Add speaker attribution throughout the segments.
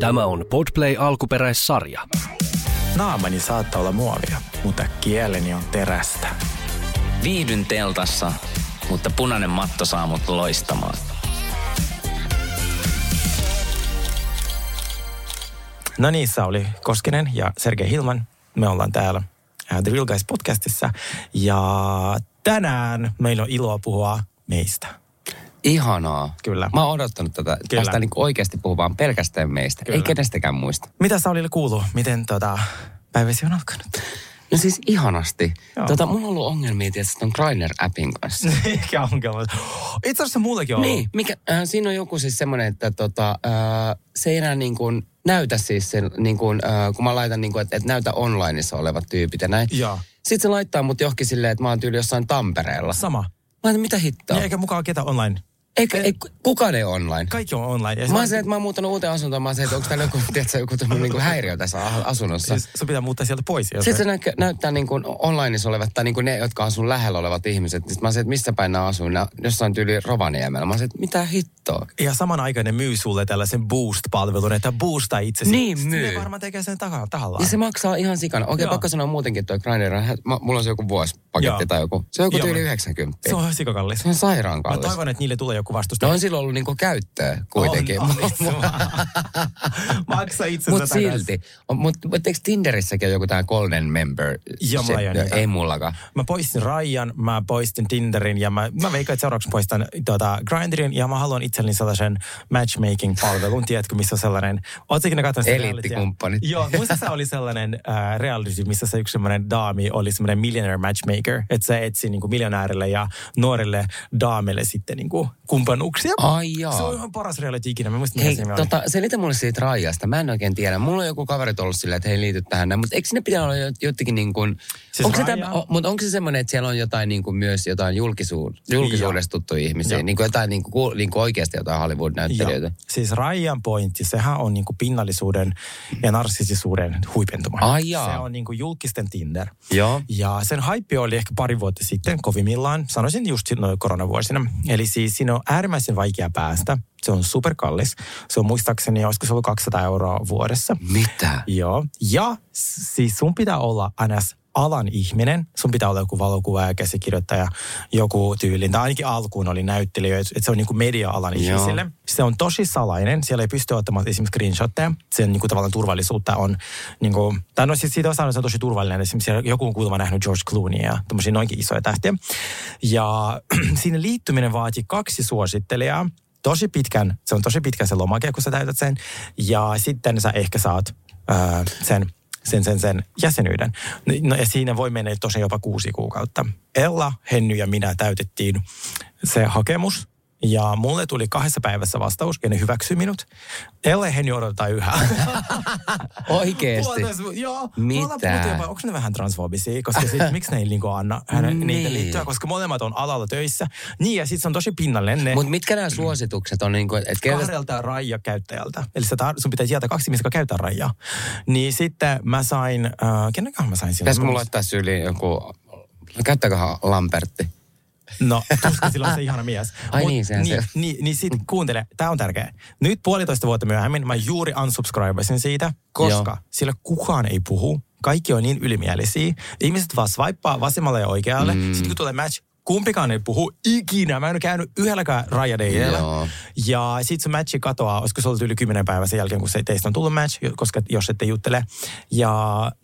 Speaker 1: Tämä on Podplay alkuperäissarja.
Speaker 2: Naamani saattaa olla muovia, mutta kieleni on terästä.
Speaker 3: Viihdyn teltassa, mutta punainen matto saa mut loistamaan.
Speaker 2: No niin, Sauli Koskinen ja Sergei Hilman. Me ollaan täällä äh, The Real Guys podcastissa. Ja tänään meillä on iloa puhua meistä.
Speaker 3: Ihanaa.
Speaker 2: Kyllä.
Speaker 3: Mä oon odottanut tätä.
Speaker 2: Kyllä.
Speaker 3: Päästään niin oikeasti puhumaan pelkästään meistä.
Speaker 2: Kyllä.
Speaker 3: Ei kenestäkään muista.
Speaker 2: Mitä Saulille kuuluu? Miten tota, päiväsi on alkanut?
Speaker 3: No siis ihanasti.
Speaker 2: Joo.
Speaker 3: Tota, mulla on ollut ongelmia tietysti ton Grindr-appin kanssa.
Speaker 2: Mikä ongelma? Itse asiassa mullakin on
Speaker 3: niin, mikä, äh, siinä on joku siis semmoinen, että tota, äh, se ei enää niin kuin näytä siis sen, niin kuin, äh, kun mä laitan niin kuin, että, että näytä onlineissa olevat tyypit ja näin.
Speaker 2: Joo.
Speaker 3: Sitten se laittaa mut johonkin silleen, että mä oon tyyli jossain Tampereella.
Speaker 2: Sama.
Speaker 3: Mä laitan, mitä hittoa?
Speaker 2: Niin, eikä mukaan ketä online.
Speaker 3: Eikä, ei, kukaan ei ole online.
Speaker 2: Kaikki on online. Ja
Speaker 3: Mä oon se, että mä oon muuttanut uuteen asuntoon. Mä oon se, että onko täällä joku, tiedätkö, joku niinku häiriö tässä asunnossa.
Speaker 2: siis sun pitää muuttaa sieltä pois. jos-
Speaker 3: Sitten se näyttää, näyttää niin kuin onlineissa olevat, tai niin kuin ne, jotka asun lähellä olevat ihmiset. Sitten mä oon se, että missä päin nämä asuu. Nää, jossain tyyli Rovaniemellä. Mä oon se, että mitä hittoa.
Speaker 2: Ja samanaikainen myy sulle tällaisen boost-palvelun, että boostaa itsesi.
Speaker 3: Niin
Speaker 2: Sitten
Speaker 3: myy.
Speaker 2: Ne varmaan tekee sen takaa, tahallaan.
Speaker 3: Ja se maksaa ihan sikana. Okei,
Speaker 2: Joo.
Speaker 3: pakko sanoa muutenkin toi Grindr. mä- Mulla on se joku vuosipaketti
Speaker 2: Joo.
Speaker 3: tai joku. Se on joku
Speaker 2: Joo,
Speaker 3: tyyli
Speaker 2: mä-
Speaker 3: 90.
Speaker 2: se on sikakallis.
Speaker 3: Se on sairaan
Speaker 2: Mä
Speaker 3: kallis.
Speaker 2: toivon, että niille tulee joku vastus.
Speaker 3: No on silloin ollut niinku käyttöä kuitenkin.
Speaker 2: On, on, Maksa itsensä
Speaker 3: Mutta silti. Mutta mut eikö Tinderissäkin ole joku tää golden member?
Speaker 2: Joo, mulla ei ole.
Speaker 3: Ei mullakaan.
Speaker 2: Mä poistin Rajan, mä poistin Tinderin ja mä, mä veikkaan, että seuraavaksi poistan tota, Grindrin ja mä haluan itselleni sellaisen matchmaking-palvelun, tiedätkö, missä on sellainen, ootko ikinä katsonut
Speaker 3: Eliittikumppanit.
Speaker 2: Joo, muista se oli sellainen äh, reality, missä se yksi semmoinen daami oli semmoinen millionaire matchmaker, että se etsi niin miljonäärille ja nuorille daamille sitten niin kuin, kumppanuuksia.
Speaker 3: Ai jaa.
Speaker 2: Se on ihan paras reality ikinä, mä muistan, mikä
Speaker 3: Hei, tota, selitä mulle siitä Raijasta. Mä en oikein tiedä. Mulla on joku kaveri ollut silleen, että he ei liity tähän. Mutta eikö ne pitää olla jo- jotenkin niin kuin...
Speaker 2: Siis
Speaker 3: onko, se
Speaker 2: Raija-
Speaker 3: täm, o, mutta onko se semmoinen, että siellä on jotain niin kuin myös jotain julkisuud, julkisuudesta tuttuja ihmisiä? Niin kuin jotain niin kuin, niin kuin oikeasti jotain Hollywood-näyttelijöitä?
Speaker 2: Joo. Siis Rajan pointti, sehän on niinku pinnallisuuden ja narsisisuuden huipentuma.
Speaker 3: Ai jaa.
Speaker 2: Se on niinku julkisten Tinder.
Speaker 3: Joo.
Speaker 2: Ja sen hype oli ehkä pari vuotta sitten kovimmillaan, sanoisin just noin koronavuosina. Eli siis siinä on äärimmäisen vaikea päästä. Se on superkallis. Se on muistaakseni, olisiko se ollut 200 euroa vuodessa.
Speaker 3: Mitä?
Speaker 2: Joo. Ja siis sun pitää olla ns alan ihminen. Sun pitää olla joku valokuvaaja, käsikirjoittaja, joku tyylin. Tai ainakin alkuun oli näyttelijä, että se on niin kuin media-alan
Speaker 3: Joo.
Speaker 2: ihmisille. Se on tosi salainen. Siellä ei pysty ottamaan esimerkiksi screenshotteja. Sen niin kuin tavallaan turvallisuutta on, niin kuin, tai no siis siitä että se on tosi turvallinen. Esimerkiksi siellä joku on kuulemma nähnyt George Clooney ja tämmöisiä noinkin isoja tähtiä. Ja siinä liittyminen vaati kaksi suosittelijaa. Tosi pitkän, se on tosi pitkä se lomake, kun sä täytät sen. Ja sitten sä ehkä saat ää, sen sen, sen, sen jäsenyyden. No, ja siinä voi mennä tosiaan jopa kuusi kuukautta. Ella, Henny ja minä täytettiin se hakemus. Ja mulle tuli kahdessa päivässä vastaus ja ne hyväksyi minut. Ella ja Henny odotetaan yhä.
Speaker 3: Oikeesti?
Speaker 2: Joo.
Speaker 3: Mitä?
Speaker 2: Jopa, onko ne vähän transfobisia, koska sit, miksi ne ei niinku anna hänen,
Speaker 3: Niin.
Speaker 2: niitä liittyä, koska molemmat on alalla töissä. Niin, ja sitten se on tosi pinnallinen. Ne
Speaker 3: Mutta mitkä nämä suositukset on? Niin kuin, että keltä,
Speaker 2: kahdelta raija-käyttäjältä. Eli sä tar- sun pitää sieltä kaksi jotka käyttää rajaa. Niin sitten mä sain, äh, kenenköhän mä sain silloin?
Speaker 3: pitäisikö mulla laittaa syliin joku... Käyttäköhän Lambertti?
Speaker 2: No, tuskin sillä on se ihana mies.
Speaker 3: Ai niin, sehän
Speaker 2: niin,
Speaker 3: se-
Speaker 2: Niin, niin sit kuuntele, tämä on tärkeä. Nyt puolitoista vuotta myöhemmin mä juuri unsubscribasin siitä, koska
Speaker 3: Joo.
Speaker 2: sillä kukaan ei puhu. Kaikki on niin ylimielisiä. Ihmiset vaan swipea vasemmalle ja oikealle. Mm. Sitten kun tulee match, kumpikaan ei puhu ikinä. Mä en ole käynyt yhdelläkään rajadeillä.
Speaker 3: Joo.
Speaker 2: Ja sitten se matchi katoaa, olisiko se ollut yli kymmenen päivän sen jälkeen, kun se teistä on tullut match, koska jos ette juttele. Ja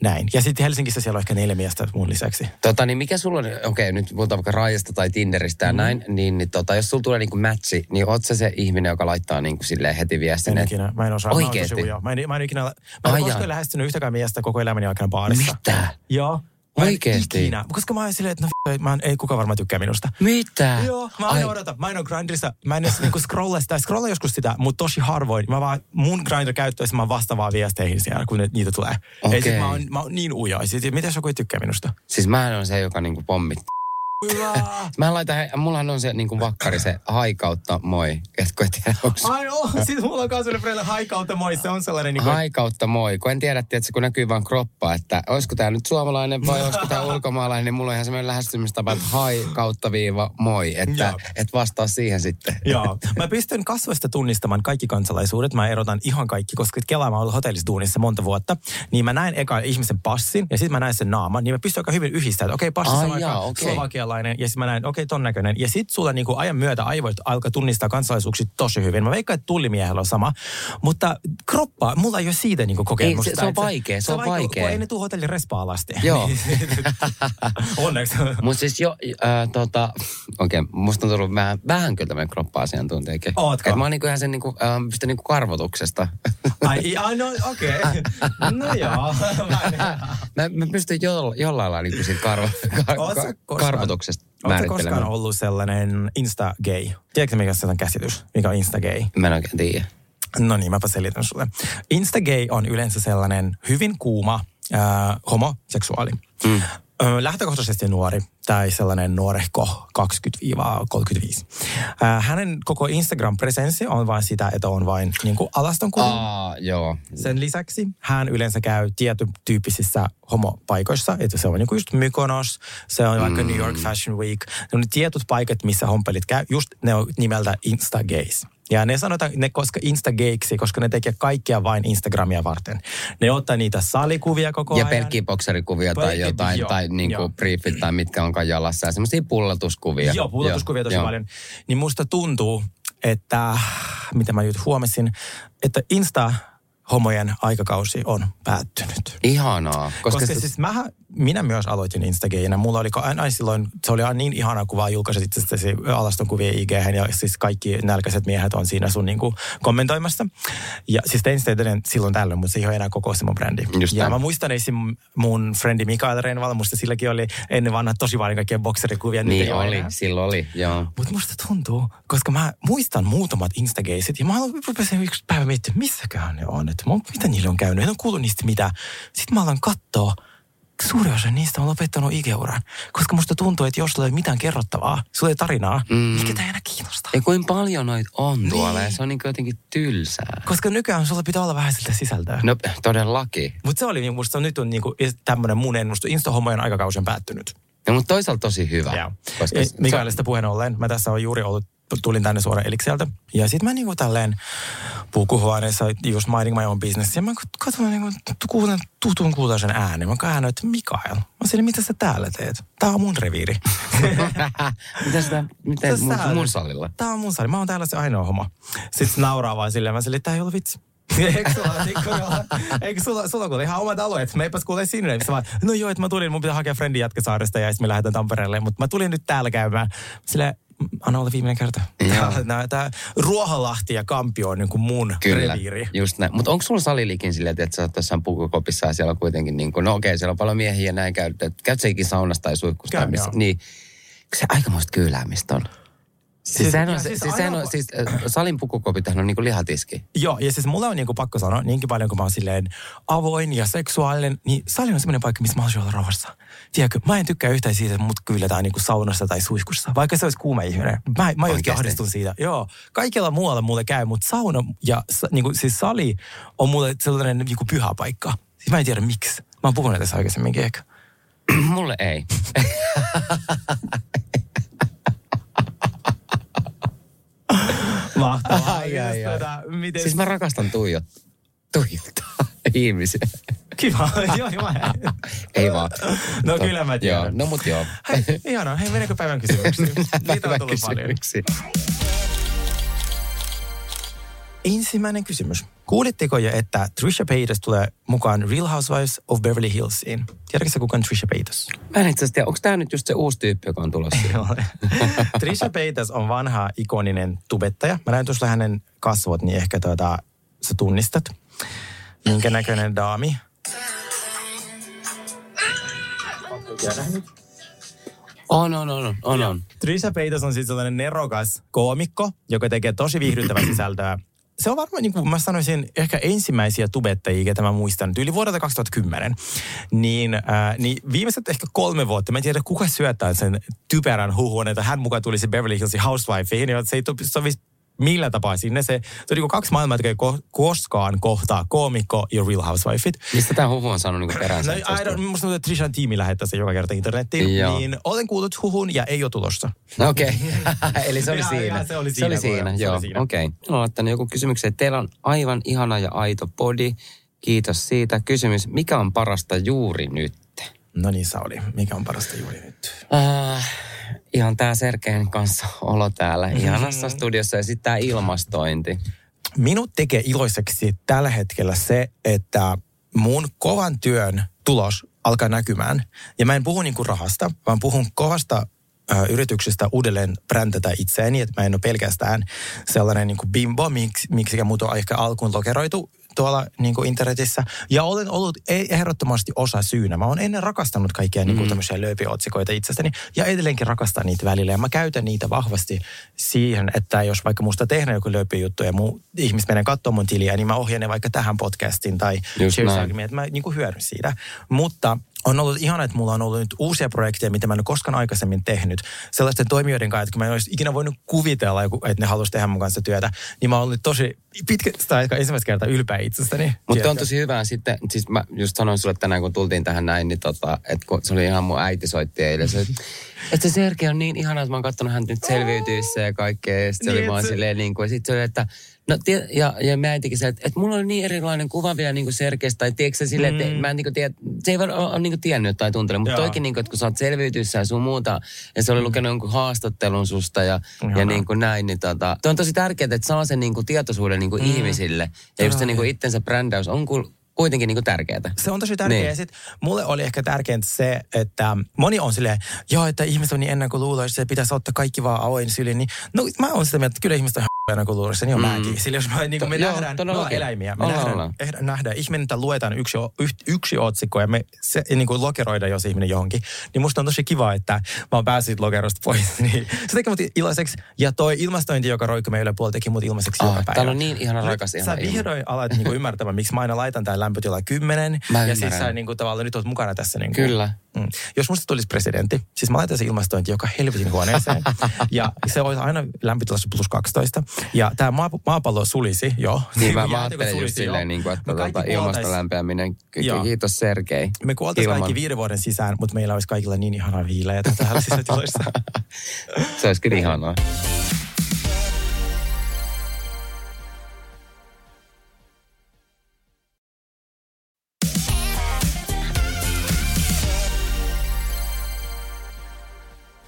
Speaker 2: näin. Ja sitten Helsingissä siellä on ehkä neljä miestä mun lisäksi.
Speaker 3: Tota, niin mikä sulla on, okei nyt puhutaan vaikka Raijasta tai Tinderistä ja
Speaker 2: Mhm.
Speaker 3: näin, niin, niin tota, jos sulla tulee niinku matchi, niin oot sä se ihminen, joka laittaa niinku silleen heti viestin,
Speaker 2: En ikinä. Mä en osaa. Mä
Speaker 3: Oikeesti?
Speaker 2: ujo. Mä en, mä en ikinä, mä en
Speaker 3: Ai
Speaker 2: koskaan lähestynyt yhtäkään miestä koko elämäni aikana baarissa.
Speaker 3: Mitä?
Speaker 2: Joo. En
Speaker 3: Oikeesti?
Speaker 2: Ikinä. Koska mä oon silleen, että no, f- mä en, ei kukaan varmaan tykkää minusta.
Speaker 3: mitä?
Speaker 2: Joo, mä aina odotan. Mä en ole Grindrissa, mä en edes niinku scrolla sitä, scrolla joskus sitä, mutta tosi harvoin. Mä vaan, mun Grindr käyttöissä mä vastaan vaan viesteihin siellä, kun ne, niitä tulee.
Speaker 3: Okei.
Speaker 2: Ei sit mä oon, mä oon niin ujo. Sit, miten joku ei tykkää minusta?
Speaker 3: Siis mä on se, joka niinku pommittaa. Mä laitan, he, mullahan on se niin kuin vakkari, se haikautta moi. Etkö et tiedä, onko
Speaker 2: Ai oo, siis mulla on kanssa sellainen haikautta moi, se on sellainen niin kuin,
Speaker 3: Haikautta moi. Kun en tiedä, että kun näkyy vaan kroppaa, että olisiko tämä nyt suomalainen vai olisiko tämä ulkomaalainen, niin mulla on ihan semmoinen lähestymistapa, että hai kautta viiva moi. Että
Speaker 2: Joo.
Speaker 3: et vastaa siihen sitten.
Speaker 2: Joo. Mä pystyn kasvoista tunnistamaan kaikki kansalaisuudet. Mä erotan ihan kaikki, koska Kela mä ollut hotellistuunissa monta vuotta. Niin mä näen eka ihmisen passin ja sitten mä näen sen naaman. Niin mä pystyn aika hyvin yhdistämään, että okei, passissa
Speaker 3: Ai
Speaker 2: on aika
Speaker 3: jaa,
Speaker 2: slovakialainen. Ja sitten mä näen, okei, ton näköinen. Ja sitten sulla niinku ajan myötä aivot alkaa tunnistaa kansalaisuuksia tosi hyvin. Mä veikkaan, että tullimiehellä on sama. Mutta kroppa, mulla ei ole siitä niinku kokemusta.
Speaker 3: Ei, se- se on vaikea, se on vaikea.
Speaker 2: Kun ei ne tuu hotellin respaa alasti.
Speaker 3: Joo.
Speaker 2: Onneksi.
Speaker 3: Mutta siis jo, äh, tota, okei, okay, musta on tullut vähän, vähän kyllä tämmöinen kroppa-asiantuntijakin.
Speaker 2: Ootko?
Speaker 3: Et mä oon niinku ihan sen niinku, äh, pystyn niinku karvotuksesta.
Speaker 2: Ai, ai, no okei. No joo. Mä
Speaker 3: mä, pystyn jo, jollain lailla niinku siitä karvo, kar,
Speaker 2: Oot sä
Speaker 3: karvotuksesta
Speaker 2: Oletko koskaan ollut sellainen insta-gay? Tiedätkö mikä se on käsitys? Mikä on insta-gay?
Speaker 3: Mä en oikein tiedä.
Speaker 2: No niin, mäpä selitän sulle. Insta-gay on yleensä sellainen hyvin kuuma äh, homoseksuaali. Mm. Lähtökohtaisesti nuori tai sellainen nuorehko 20-35. Äh, hänen koko Instagram-presenssi on vain sitä, että on vain niin kuin alastonkuvia.
Speaker 3: Aa, joo.
Speaker 2: Sen lisäksi hän yleensä käy tietyn tyyppisissä homopaikoissa, että se on niinku just Mykonos, se on vaikka New York Fashion Week. Ne on tietyt paikat, missä hompelit käy, just ne on nimeltä Instagays. Ja ne sanotaan ne koska Instagayksi, koska ne tekee kaikkia vain Instagramia varten. Ne ottaa niitä salikuvia koko
Speaker 3: Ja
Speaker 2: ajan.
Speaker 3: pelkkiä bokserikuvia tai
Speaker 2: Pelkki-
Speaker 3: jotain,
Speaker 2: joo,
Speaker 3: tai niinku
Speaker 2: joo.
Speaker 3: briefit tai mitkä onkaan jalassa. Ja semmoisia pullatuskuvia.
Speaker 2: Joo, pudotuskuvia tosi
Speaker 3: joo.
Speaker 2: paljon. Niin musta tuntuu, että, mitä mä nyt huomasin, että Insta-homojen aikakausi on päättynyt.
Speaker 3: Ihanaa. Koska,
Speaker 2: Koska,
Speaker 3: se,
Speaker 2: siis mähän, minä myös aloitin Instagayina. Mulla oli aina silloin, se oli aina niin ihana, kun vaan julkaisit itsestäsi alaston kuvia ig ja siis kaikki nälkäiset miehet on siinä sun niinku kommentoimassa. Ja siis tein sitä edelleen silloin tällöin, mutta se ei ole enää koko se mun brändi.
Speaker 3: Just
Speaker 2: ja
Speaker 3: näin.
Speaker 2: mä muistan esim. mun frendi Mikael Reinval, musta silläkin oli ennen vanha tosi paljon kaikkia bokserikuvia.
Speaker 3: niin oli,
Speaker 2: enää.
Speaker 3: silloin oli, joo.
Speaker 2: Mutta musta tuntuu, koska mä muistan muutamat Instagaysit ja mä rupesin yksi päivä miettimään, missäkään ne on, että mä- mitä niille on käynyt, en ole kuullut niistä mitä. Sitten mä aloin katsoa, suuri osa niistä on lopettanut ikeuran, koska musta tuntuu, että jos sulla ei ole mitään kerrottavaa, sulla ei tarinaa, mm. mikä tämä ei enää kiinnostaa.
Speaker 3: Ja kuinka paljon noita on tuolla
Speaker 2: Niin.
Speaker 3: ja se on niin jotenkin tylsää.
Speaker 2: Koska nykyään sulla pitää olla vähän siltä sisältöä.
Speaker 3: No todellakin.
Speaker 2: Mutta se oli, niinku- musta nyt on niinku tämmöinen mun ennustu. Insta-homojen aikakausi on päättynyt.
Speaker 3: No, mutta toisaalta tosi hyvä.
Speaker 2: Joo.
Speaker 3: Koska
Speaker 2: E, Mikaelista puheen ollen, mä tässä on juuri ollut, tulin tänne suoraan Elikseltä. Ja sitten mä niinku tälleen pukuhuoneessa just minding my own business. Ja mä katson niinku, kuulen tutun kuultaisen äänen. Mä käännän, että Mikael. Mä sanoin, mitä sä täällä teet? Tää on mun reviiri.
Speaker 3: mitä sitä, miten
Speaker 2: Sä
Speaker 3: mun, mun salilla?
Speaker 2: Tää on mun sali. Mä oon täällä se ainoa homo. Sitten nauraa vaan silleen. Mä silleen, tää ei ollut vitsi. Eikö sulla, Tikkurilla, eikö sulla, sulla kuule ihan omat alueet? Me eipäs kuule sinne. Mä vaan, no joo, että mä tulin, mun pitää hakea frendi Jätkäsaaresta ja sitten me lähdetään Tampereelle. Mutta mä tulin nyt täällä käymään. Sille anna olla viimeinen kerta. Tää Ruoholahti ja Kampio on niin kuin mun
Speaker 3: Kyllä,
Speaker 2: reviiri.
Speaker 3: just näin. Mutta onko sulla saliliikin silleen, että sä oot jossain pukukopissa ja siellä on kuitenkin niin kuin, no okei, siellä on paljon miehiä ja näin käyt, käyt sä ikinä saunassa tai suihkussa tai
Speaker 2: Käyn,
Speaker 3: missä, niin se aikamoista kyyläämistä on? Siis,
Speaker 2: Siis-
Speaker 3: sehän on, siis,
Speaker 2: siis
Speaker 3: siis, sehän on, siis äh, salin pukukopithan on niin kuin lihatiski.
Speaker 2: Joo, ja siis mulla on niinku pakko sanoa, niinkin paljon kuin mä oon silleen avoin ja seksuaalinen, niin sali on semmoinen paikka, missä mä haluaisin olla rauhassa. Tiedätkö, mä en tykkää yhtään siitä, että mut kyllätään niinku saunassa tai suihkussa, vaikka se olisi kuuma ihminen. Mä, mä jotenkin ahdistun siitä. Joo, kaikilla muualla mulle käy, mutta sauna ja sa, niinku, siis sali on mulle sellainen niinku pyhä paikka. Siis mä en tiedä miksi. Mä oon puhunut tässä aikaisemminkin ehkä.
Speaker 3: Mulle ei.
Speaker 2: Mahtavaa.
Speaker 3: Ai, ai, ai.
Speaker 2: tota, miten...
Speaker 3: Siis mä rakastan tuijot, tuijottaa ihmisiä.
Speaker 2: Kiva, joo, joo.
Speaker 3: Ei vaan.
Speaker 2: No kyllä mä tiedän.
Speaker 3: Joo, no mut joo.
Speaker 2: Hei, ihanaa. Hei, menekö päivän kysymyksiin? Niitä on tullut paljon. Ensimmäinen kysymys. Kuulitteko jo, että Trisha Paytas tulee mukaan Real Housewives of Beverly Hillsiin? Tiedätkö sä, kuka on Trisha Paytas?
Speaker 3: Mä en itse tiedä, onko tää nyt just se uusi tyyppi, joka on tulossa?
Speaker 2: Joo. Trisha Paytas on vanha ikoninen tubettaja. Mä näin tuossa hänen kasvot, niin ehkä tuota, sä tunnistat. Minkä näköinen daami?
Speaker 3: On, on, on, on, on.
Speaker 2: Trisha Paytas on siis sellainen nerokas koomikko, joka tekee tosi viihdyttävää sisältöä se on varmaan, niin kuin mä sanoisin, ehkä ensimmäisiä tubettajia, ketä mä muistan, yli vuodelta 2010. Niin, äh, niin viimeiset ehkä kolme vuotta, mä en tiedä kuka syöttää sen typerän huhun, että hän mukaan tulisi Beverly Hillsin housewifeihin, ja se ei sovisi millä tapaa sinne. Se, se on niin kaksi maailmaa, jotka ei ko- koskaan kohtaa koomikko ja Real Housewifeit.
Speaker 3: Mistä tämä huhu on saanut niin peränsä?
Speaker 2: No, I don't, musta tuntuu, että Trishan tiimi lähettää sen joka kerta internettiin. Joo. Niin olen kuullut huhun ja ei ole tulossa.
Speaker 3: No okei. Okay. Eli se oli
Speaker 2: Ja,
Speaker 3: siinä.
Speaker 2: ja, se oli
Speaker 3: Se oli
Speaker 2: siinä, se
Speaker 3: joo.
Speaker 2: oli siinä.
Speaker 3: Okei. Okay. On laittanut joku kysymyksen, että teillä on aivan ihana ja aito body. Kiitos siitä. Kysymys, mikä on parasta juuri nyt?
Speaker 2: No niin, Sauli. Mikä on parasta juuri nyt?
Speaker 3: Äh, ihan tämä Sergeen kanssa olo täällä ihanassa studiossa ja sitten tämä ilmastointi.
Speaker 2: Minut tekee iloiseksi tällä hetkellä se, että mun kovan työn tulos alkaa näkymään. Ja mä en puhu niinku rahasta, vaan puhun kovasta ö, yrityksestä uudelleen brändätä itseäni, että mä en ole pelkästään sellainen niinku bimbo, miksi, miksi muut on ehkä alkuun lokeroitu tuolla niin kuin internetissä. Ja olen ollut e- ehdottomasti osa syynä. Mä oon ennen rakastanut kaikkia niin kuin tämmöisiä lööpiotsikoita itsestäni ja edelleenkin rakastan niitä välillä. Ja mä käytän niitä vahvasti siihen, että jos vaikka musta tehdään joku lööpijuttu ja muu ihmiset menee katsomaan mun tiliä, niin mä ohjaan ne vaikka tähän podcastiin tai
Speaker 3: Just
Speaker 2: Cheers mä niin kuin hyödyn siitä. Mutta on ollut ihana, että mulla on ollut nyt uusia projekteja, mitä mä en ole koskaan aikaisemmin tehnyt. Sellaisten toimijoiden kanssa, että mä en olisi ikinä voinut kuvitella, että ne haluaisi tehdä mun kanssa työtä, niin mä oon ollut tosi pitkästä aikaa ensimmäistä kertaa ylpeä itsestäni.
Speaker 3: Mutta on tosi hyvä sitten, siis mä just sanoin sulle tänään, kun tultiin tähän näin, niin tota, että kun se oli ihan mun äiti soitti eilen, se, että se Sergei on niin ihana, että mä oon katsonut häntä nyt selviytyissä ja kaikkea, ja sitten se oli
Speaker 2: Niin,
Speaker 3: vaan
Speaker 2: se-
Speaker 3: silleen niin kuin, ja sitten se oli, että No, tie, ja, ja mä äitikin se, että, että mulla oli niin erilainen kuva vielä niin kuin Sergeistä, tai tiedätkö sä silleen, että
Speaker 2: Mm.
Speaker 3: mä en niin kuin tiedä, se ei ole, ole niin kuin tiennyt tai tuntenut, mutta
Speaker 2: Joo.
Speaker 3: toikin niin kuin, että kun sä oot selviytyissä ja sun muuta, ja se oli lukenut jonkun haastattelun susta ja, ja niin kuin näin, niin tota, toi on tosi tärkeää, että saa sen niin kuin tietoisuuden niin kuin ihmisille, ja just se niin kuin itsensä brändäys on ku- kuitenkin niin kuin tärkeää.
Speaker 2: Se on tosi tärkeää.
Speaker 3: Niin.
Speaker 2: Sit mulle oli ehkä tärkeintä se, että moni on silleen, joo, että ihmiset on niin ennakkoluuloisia, se pitäisi ottaa kaikki vaan avoin syliin. Niin, no mä oon sitä mieltä, että kyllä ihmiset on ennakkoluuloisia, niin on
Speaker 3: Mm.
Speaker 2: mäkin. Sillä jos mä, niin
Speaker 3: To-
Speaker 2: me
Speaker 3: joo,
Speaker 2: nähdään, me ollaan
Speaker 3: todellakin.
Speaker 2: eläimiä, me
Speaker 3: Ollaan,
Speaker 2: nähdään,
Speaker 3: ollaan.
Speaker 2: eh, nähdään, ihminen, että luetaan yksi, yksi otsikko ja me se, niin kuin lokeroida, jos ihminen johonkin. Niin musta on tosi kiva, että mä oon päässyt lokerosta pois. Niin se teki mut iloiseksi. Ja toi ilmastointi, joka roikkui meidän Yle puolella, teki mut ilmaiseksi
Speaker 3: Ah,
Speaker 2: joka päivä.
Speaker 3: täällä on niin ihana rakas, ihana
Speaker 2: Sä
Speaker 3: ilma.
Speaker 2: vihdoin alat niinku ymmärtämään, miksi mä aina laitan tää lämpötila 10.
Speaker 3: Mä
Speaker 2: ja siis sä niinku tavallaan nyt oot mukana tässä. Niinku,
Speaker 3: Kyllä.
Speaker 2: Mm. Jos musta tulisi presidentti, siis mä laitan se ilmastointi joka helvetin huoneeseen. ja se olisi aina lämpötilassa plus 12. Ja tämä maa, maapallo sulisi jo.
Speaker 3: Niin mä, mä ajattelin just silleen, niin kuin, että
Speaker 2: kaikki
Speaker 3: tuota, Ki-
Speaker 2: Joo.
Speaker 3: kiitos Sergei.
Speaker 2: Me kuoltaisiin
Speaker 3: Ilman-
Speaker 2: kaikki viiden vuoden sisään, mutta meillä olisi kaikilla niin ihanaa viileä täällä sisätiloissa.
Speaker 3: Se olisi kyllä ihanaa.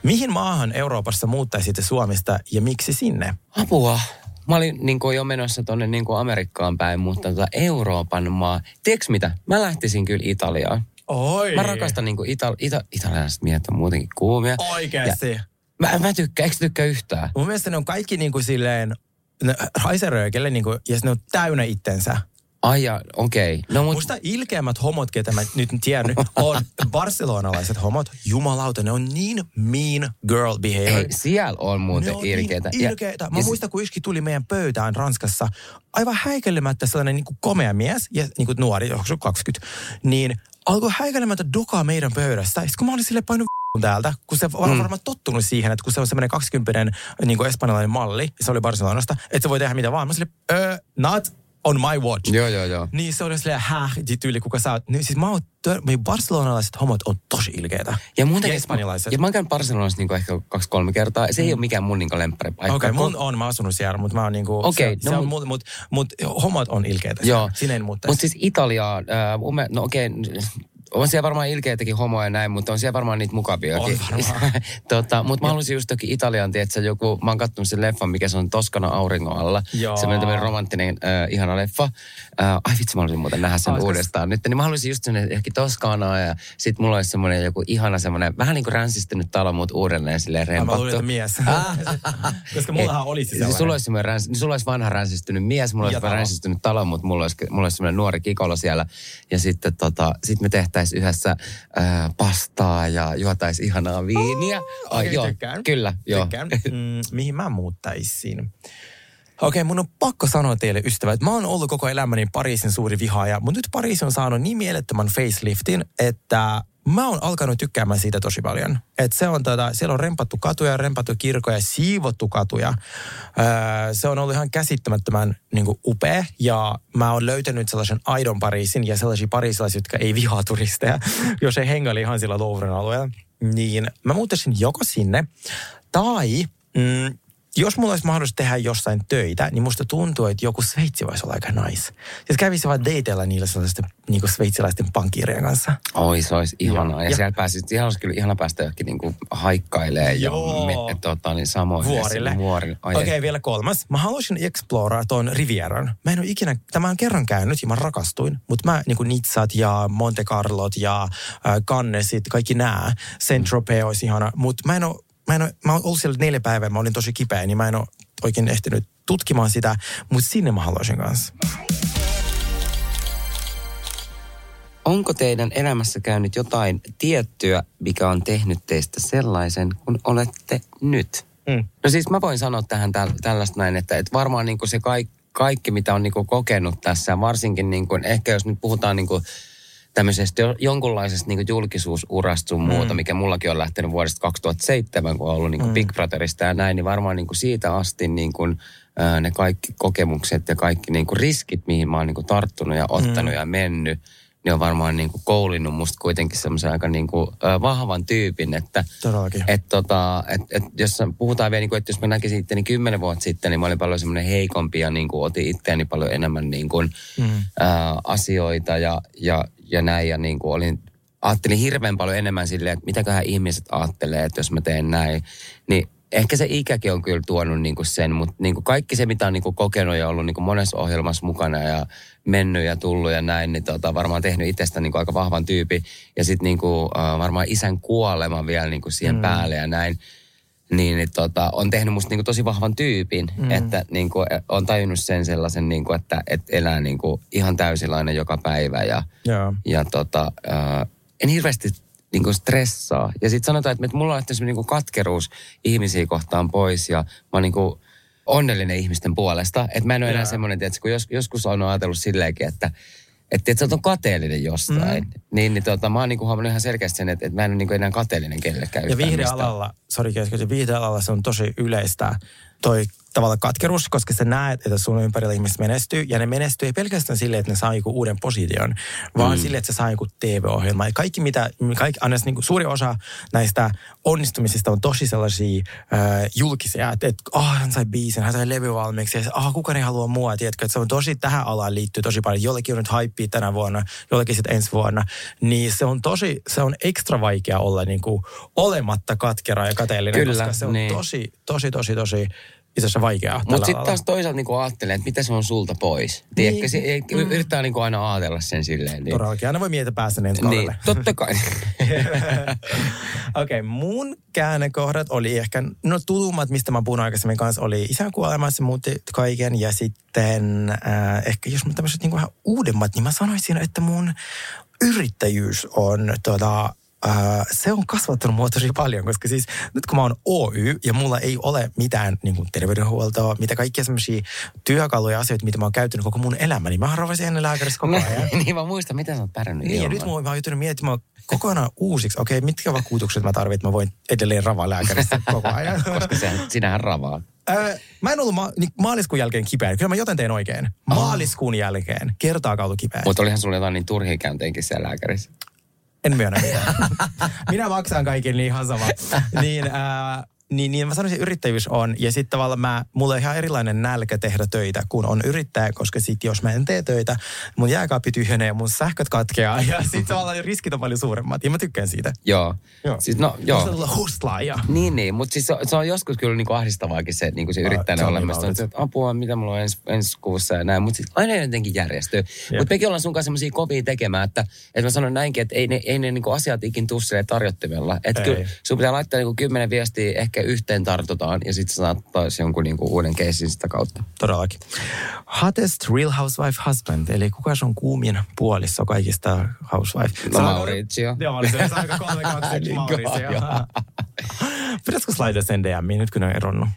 Speaker 2: Mihin maahan Euroopassa muuttaisitte Suomesta ja miksi sinne?
Speaker 3: Apua. Mä olin niin kuin jo menossa tuonne niin Amerikkaan päin, mutta tota Euroopan maa. Tiedätkö mitä? Mä lähtisin kyllä Italiaan.
Speaker 2: Oi.
Speaker 3: Mä rakastan niin ita, ita, italialaiset miehet on muutenkin kuumia.
Speaker 2: Oikeasti.
Speaker 3: Mä, mä tykkään, eikö tykkää yhtään?
Speaker 2: Mun mielestä ne on kaikki niin kuin silleen, ne haiseröökelle niin kuin, ja ne on täynnä itsensä.
Speaker 3: Ai ja, okei. Okay. No mut,
Speaker 2: Musta ilkeämmät homot, ketä mä nyt tiennyt, on barcelonalaiset homot. Jumalauta, ne on niin mean girl behavior.
Speaker 3: ei, siellä on
Speaker 2: ne
Speaker 3: muuten
Speaker 2: on
Speaker 3: ilkeitä.
Speaker 2: niin ilkeitä. Mä
Speaker 3: ja,
Speaker 2: muistan, kun yksi tuli meidän pöytään Ranskassa, aivan häikelemättä sellainen niin kuin komea mies, ja niin kuin nuori, onko se 20, niin alkoi häikelemättä dokaa meidän pöydästä. Sitten kun mä olin sille painut täältä, kun se on
Speaker 3: Mm.
Speaker 2: varmaan tottunut siihen, että kun se on semmoinen 20 niin kuin espanjalainen malli, se oli Barcelonasta, että se voi tehdä mitä vaan. Mä sille, not on my watch.
Speaker 3: Joo, joo, joo.
Speaker 2: Niin se oli silleen, häh, tyyli, kuka sä oot. Niin siis mä oon, tör- meidän barcelonalaiset homot on tosi ilkeitä.
Speaker 3: Ja, muutenkin,
Speaker 2: Ja espanjalaiset.
Speaker 3: Ja mä oon käynyt Barcelonassa niin ehkä kaksi-kolme kertaa. Se ei ole mikään mun niin lempparipaikka.
Speaker 2: Okei, okay, mun on, mä oon asunut siellä, mutta mä oon niinku,
Speaker 3: Okei,
Speaker 2: se,
Speaker 3: no
Speaker 2: se on,
Speaker 3: mut-
Speaker 2: mut, mut, homot on ilkeitä.
Speaker 3: Joo.
Speaker 2: Sinä en muuttaisi.
Speaker 3: Mutta siis Italiaa, äh, no okei, on siellä varmaan ilkeitäkin homoja ja näin, mutta on siellä varmaan niitä mukaviakin.
Speaker 2: On varmaan.
Speaker 3: tota, mutta mä haluaisin just toki Italiaan, tiedätkö, joku, mä oon kattonut sen leffan, mikä se on Toskana auringon alla.
Speaker 2: Joo.
Speaker 3: Semmoinen tämmöinen romanttinen, äh, ihana leffa. Äh, ai vitsi, mä haluaisin muuten nähdä sen
Speaker 2: Olisiko-
Speaker 3: uudestaan nyt. Niin mä haluaisin just sinne ehkä Toskanaa ja sit mulla olisi semmoinen joku ihana semmoinen, vähän niin kuin ränsistynyt talo, mutta uudelleen silleen
Speaker 2: Ah, mä luulin,
Speaker 3: rempattu.
Speaker 2: että mies. Koska mullahan olisi sellainen.
Speaker 3: sulla olisi, semmoinen räns, niin sulla olisi vanha ränsistynyt mies, mulla
Speaker 2: Ja
Speaker 3: olisi ränsistynyt talo, mutta mulla olisi, mulla olisi semmoinen nuori kikolo siellä. Ja sitten tota, sit me tehtäisiin yhdessä ää, pastaa ja juotaisiin ihanaa viiniä.
Speaker 2: Okei, tykkään.
Speaker 3: Kyllä, joo.
Speaker 2: Tykkään. Mm, mihin mä muuttaisin? Okei, mun on pakko sanoa teille ystävät, mä oon ollut koko elämäni Pariisin suuri vihaaja, mutta nyt Pariisi on saanut niin mielettömän faceliftin, että mä oon alkanut tykkäämään siitä tosi paljon. Et se on tota, siellä on rempattu katuja, rempattu kirkoja, siivottu katuja. Öö, se on ollut ihan käsittämättömän niin kuin, upea ja mä oon löytänyt sellaisen aidon Pariisin ja sellaisia pariisilaisia, jotka ei vihaa turisteja, jos ei hengaili ihan sillä Louvren alueella. Niin mä muuttaisin joko sinne tai mm, jos mulla olisi mahdollisuus tehdä jossain töitä, niin musta tuntuu, että joku Sveitsi voisi olla aika nice. Siis kävisi vaan dateilla niillä sellaisten niin sveitsiläisten pankkiirien kanssa.
Speaker 3: Oi, se olisi ihanaa. Ja,
Speaker 2: Ja-
Speaker 3: ja siellä pääsisi, ihan olisi kyllä ihana päästä johonkin niin haikkailemaan ja
Speaker 2: Joo.
Speaker 3: me, tota, niin samoin.
Speaker 2: Vuorille.
Speaker 3: Vuorille.
Speaker 2: Okei, okay, vielä kolmas. Mä haluaisin exploraa tuon Rivieran. Mä en ole ikinä, tämä on kerran käynyt ja mä rakastuin, mutta mä niin kuin Nitsat ja Monte Carlot ja äh, Cannesit, kaikki nämä. Saint Tropez olisi ihana, mutta mä en ole, mä en ole, mä oon ollut siellä neljä päivää, mä olin tosi kipeä, niin mä en ole oikein ehtinyt tutkimaan sitä, mutta sinne mä haluaisin kanssa.
Speaker 3: Onko teidän elämässä käynyt jotain tiettyä, mikä on tehnyt teistä sellaisen, kun olette nyt?
Speaker 2: Mm.
Speaker 3: No siis mä voin sanoa tähän täl, tällaista näin, että, että varmaan niin se kaikki, kaikki, mitä on niin kuin kokenut tässä, varsinkin niin kuin, ehkä jos nyt puhutaan niin kuin tämmöisestä jo- jonkunlaisesta niin julkisuusurasta sun muuta, mikä mullakin on lähtenyt vuodesta 2007, kun on ollut niin kuin Big Brotherista ja näin, niin varmaan niin kuin siitä asti niin kuin, ne kaikki kokemukset ja kaikki niin kuin riskit, mihin mä oon niin kuin tarttunut ja ottanut ja mennyt, niin on varmaan niin kuin koulinnut musta kuitenkin semmoisen aika niin kuin, vahvan tyypin, että
Speaker 2: Todellakin.
Speaker 3: et tota, et, et jos puhutaan vielä, niin kuin, että jos mä näkisin itteni kymmenen vuotta sitten, niin mä olin paljon semmoinen heikompi ja niin kuin, otin itseäni paljon enemmän niin kuin,
Speaker 2: Mm.
Speaker 3: ää, asioita ja, ja, ja näin. Ja niin kuin olin, ajattelin hirveän paljon enemmän silleen, että mitäköhän ihmiset ajattelee, että jos mä teen näin. Niin ehkä se ikäkin on kyllä tuonut niin kuin sen, mutta niin kuin kaikki se, mitä on niin kuin kokenut ja ollut niin kuin monessa ohjelmassa mukana ja mennyt ja tullut ja näin, niin tota, varmaan tehnyt itsestä niin kuin aika vahvan tyypin. Ja sitten niin kuin, äh, varmaan isän kuolema vielä niin kuin siihen mm. päälle ja näin. Niin, niin tota, on tehnyt musta niin kuin tosi vahvan tyypin, mm. että niin kuin, on tajunnut sen sellaisen, niin kuin, että, että elää niin kuin ihan täysilainen joka päivä ja,
Speaker 2: Joo.
Speaker 3: ja tota, äh, en hirveästi niin kuin stressaa. Ja sitten sanotaan, että, että mulla on lähtenyt niin kuin katkeruus ihmisiä kohtaan pois ja mä oon niin kuin onnellinen ihmisten puolesta. Että mä en ole enää semmoinen, että kun jos, joskus on ajatellut silleenkin, että että et sä on kateellinen jostain. Mm. Niin, niin tota, mä oon niinku huomannut ihan selkeästi sen, että, että mä en ole niinku enää kateellinen kellekään.
Speaker 2: Ja viihdealalla, sori keskeytin, viihdealalla se on tosi yleistä toi tavallaan katkeruus, koska sä näet, että sun ympärillä ihmiset menestyy, ja ne menestyy ei pelkästään sille, että ne saa joku uuden position, vaan mm. sille, että se saa joku TV-ohjelma. Ja kaikki mitä, kaikki, anna niin kuin suuri osa näistä onnistumisista on tosi sellaisia äh, julkisia, että et, oh, hän sai biisin, hän sai levy valmiiksi, ja oh, kukaan ei halua mua, tiedätkö, että se on tosi, tähän alaan liittyy tosi paljon. Jollekin on nyt hypeä tänä vuonna, jollekin sitten ensi vuonna, niin se on tosi, se on ekstra vaikea olla niin kuin olematta katkera ja kateellinen,
Speaker 3: Kyllä,
Speaker 2: koska se on
Speaker 3: niin.
Speaker 2: tosi, tosi, tosi, tosi itse asiassa vaikeaa.
Speaker 3: Mutta sitten taas toisaalta niinku ajattelee, että mitä se on sulta pois. Tiedätkö, se, ei,
Speaker 2: Mm.
Speaker 3: yrittää niinku aina ajatella sen silleen. Niin,
Speaker 2: Todellakin, aina voi miettiä päästä ensi
Speaker 3: niin
Speaker 2: kaudelle.
Speaker 3: totta kai.
Speaker 2: Okei, okay, mun käännekohdat oli ehkä, no tulummat, mistä mä puhun aikaisemmin kanssa, oli isän kuolema, se muutti kaiken. Ja sitten äh, ehkä jos mä tämmöiset niin vähän uudemmat, niin mä sanoisin, että mun yrittäjyys on tota, Uh, se on kasvattanut mua tosi paljon, koska siis nyt kun mä oon Oy ja mulla ei ole mitään niin kuin terveydenhuoltoa, mitä kaikkia semmoisia työkaluja ja asioita, mitä mä oon käyttänyt koko mun elämäni. Niin mä harvoisin ennen lääkärissä koko ajan.
Speaker 3: niin mä muistan, miten sä oot pärjännyt
Speaker 2: Niin, ja nyt mä oon joutunut miettimään kokonaan uusiksi. Okei, mitkä vakuutukset mä tarvitsen, että mä voin edelleen ravaa lääkärissä koko ajan.
Speaker 3: Koska sehän, sinähän ravaa.
Speaker 2: Ää, mä en ollut ma- niin maaliskuun jälkeen kipeä. Kyllä mä joten tein oikein. Maaliskuun jälkeen. Kertaakaan ollut kipeä.
Speaker 3: Mutta olihan sulla jotain niin turhia käynteenkin siellä lääkärissä.
Speaker 2: En myönnä mitään. Minä maksan kaiken niin ihan sama. Niin, ää, niin, niin mä sanoisin, että yrittäjyys on. Ja sitten tavallaan mä, mulla on ihan erilainen nälkä tehdä töitä, kun on yrittäjä, koska sit jos mä en tee töitä, mun jääkaappi tyhjenee ja mun sähköt katkeaa. Ja sitten tavallaan riskit on paljon suuremmat. Ja mä tykkään siitä.
Speaker 3: Joo.
Speaker 2: Joo.
Speaker 3: Siis, no,
Speaker 2: Joo.
Speaker 3: joo.
Speaker 2: tulla hustlaaja.
Speaker 3: Niin, niin. Mutta siis se, se, on joskus kyllä niinku ahdistavaakin se, niinku se yrittäjänä
Speaker 2: se on
Speaker 3: olemassa.
Speaker 2: niin
Speaker 3: Että apua, mitä mulla on ensi, ensi kuussa ja näin. Mutta siis aina jotenkin järjestyy. Mutta mekin ollaan sun kanssa semmoisia kovia tekemään, että, että mä sanon näinkin, että ei ne, ei ne niinku asiat ikin tuu tarjottimella. Että kyllä sun pitää laittaa niinku kymmenen viestiä, ehkä yhteen tartutaan ja sitten sä saat taas jonkun niinku uuden keissin sitä kautta.
Speaker 2: Todellakin. Hottest Real Housewife Husband, eli kuka on kuumin puoliso kaikista housewife?
Speaker 3: No, Mauricio.
Speaker 2: Joo, oli se aika 321
Speaker 3: Niin,
Speaker 2: Mauricio.
Speaker 3: joo.
Speaker 2: Pitäisikö laittaa sen DMiin nyt, kun ne on eronnut?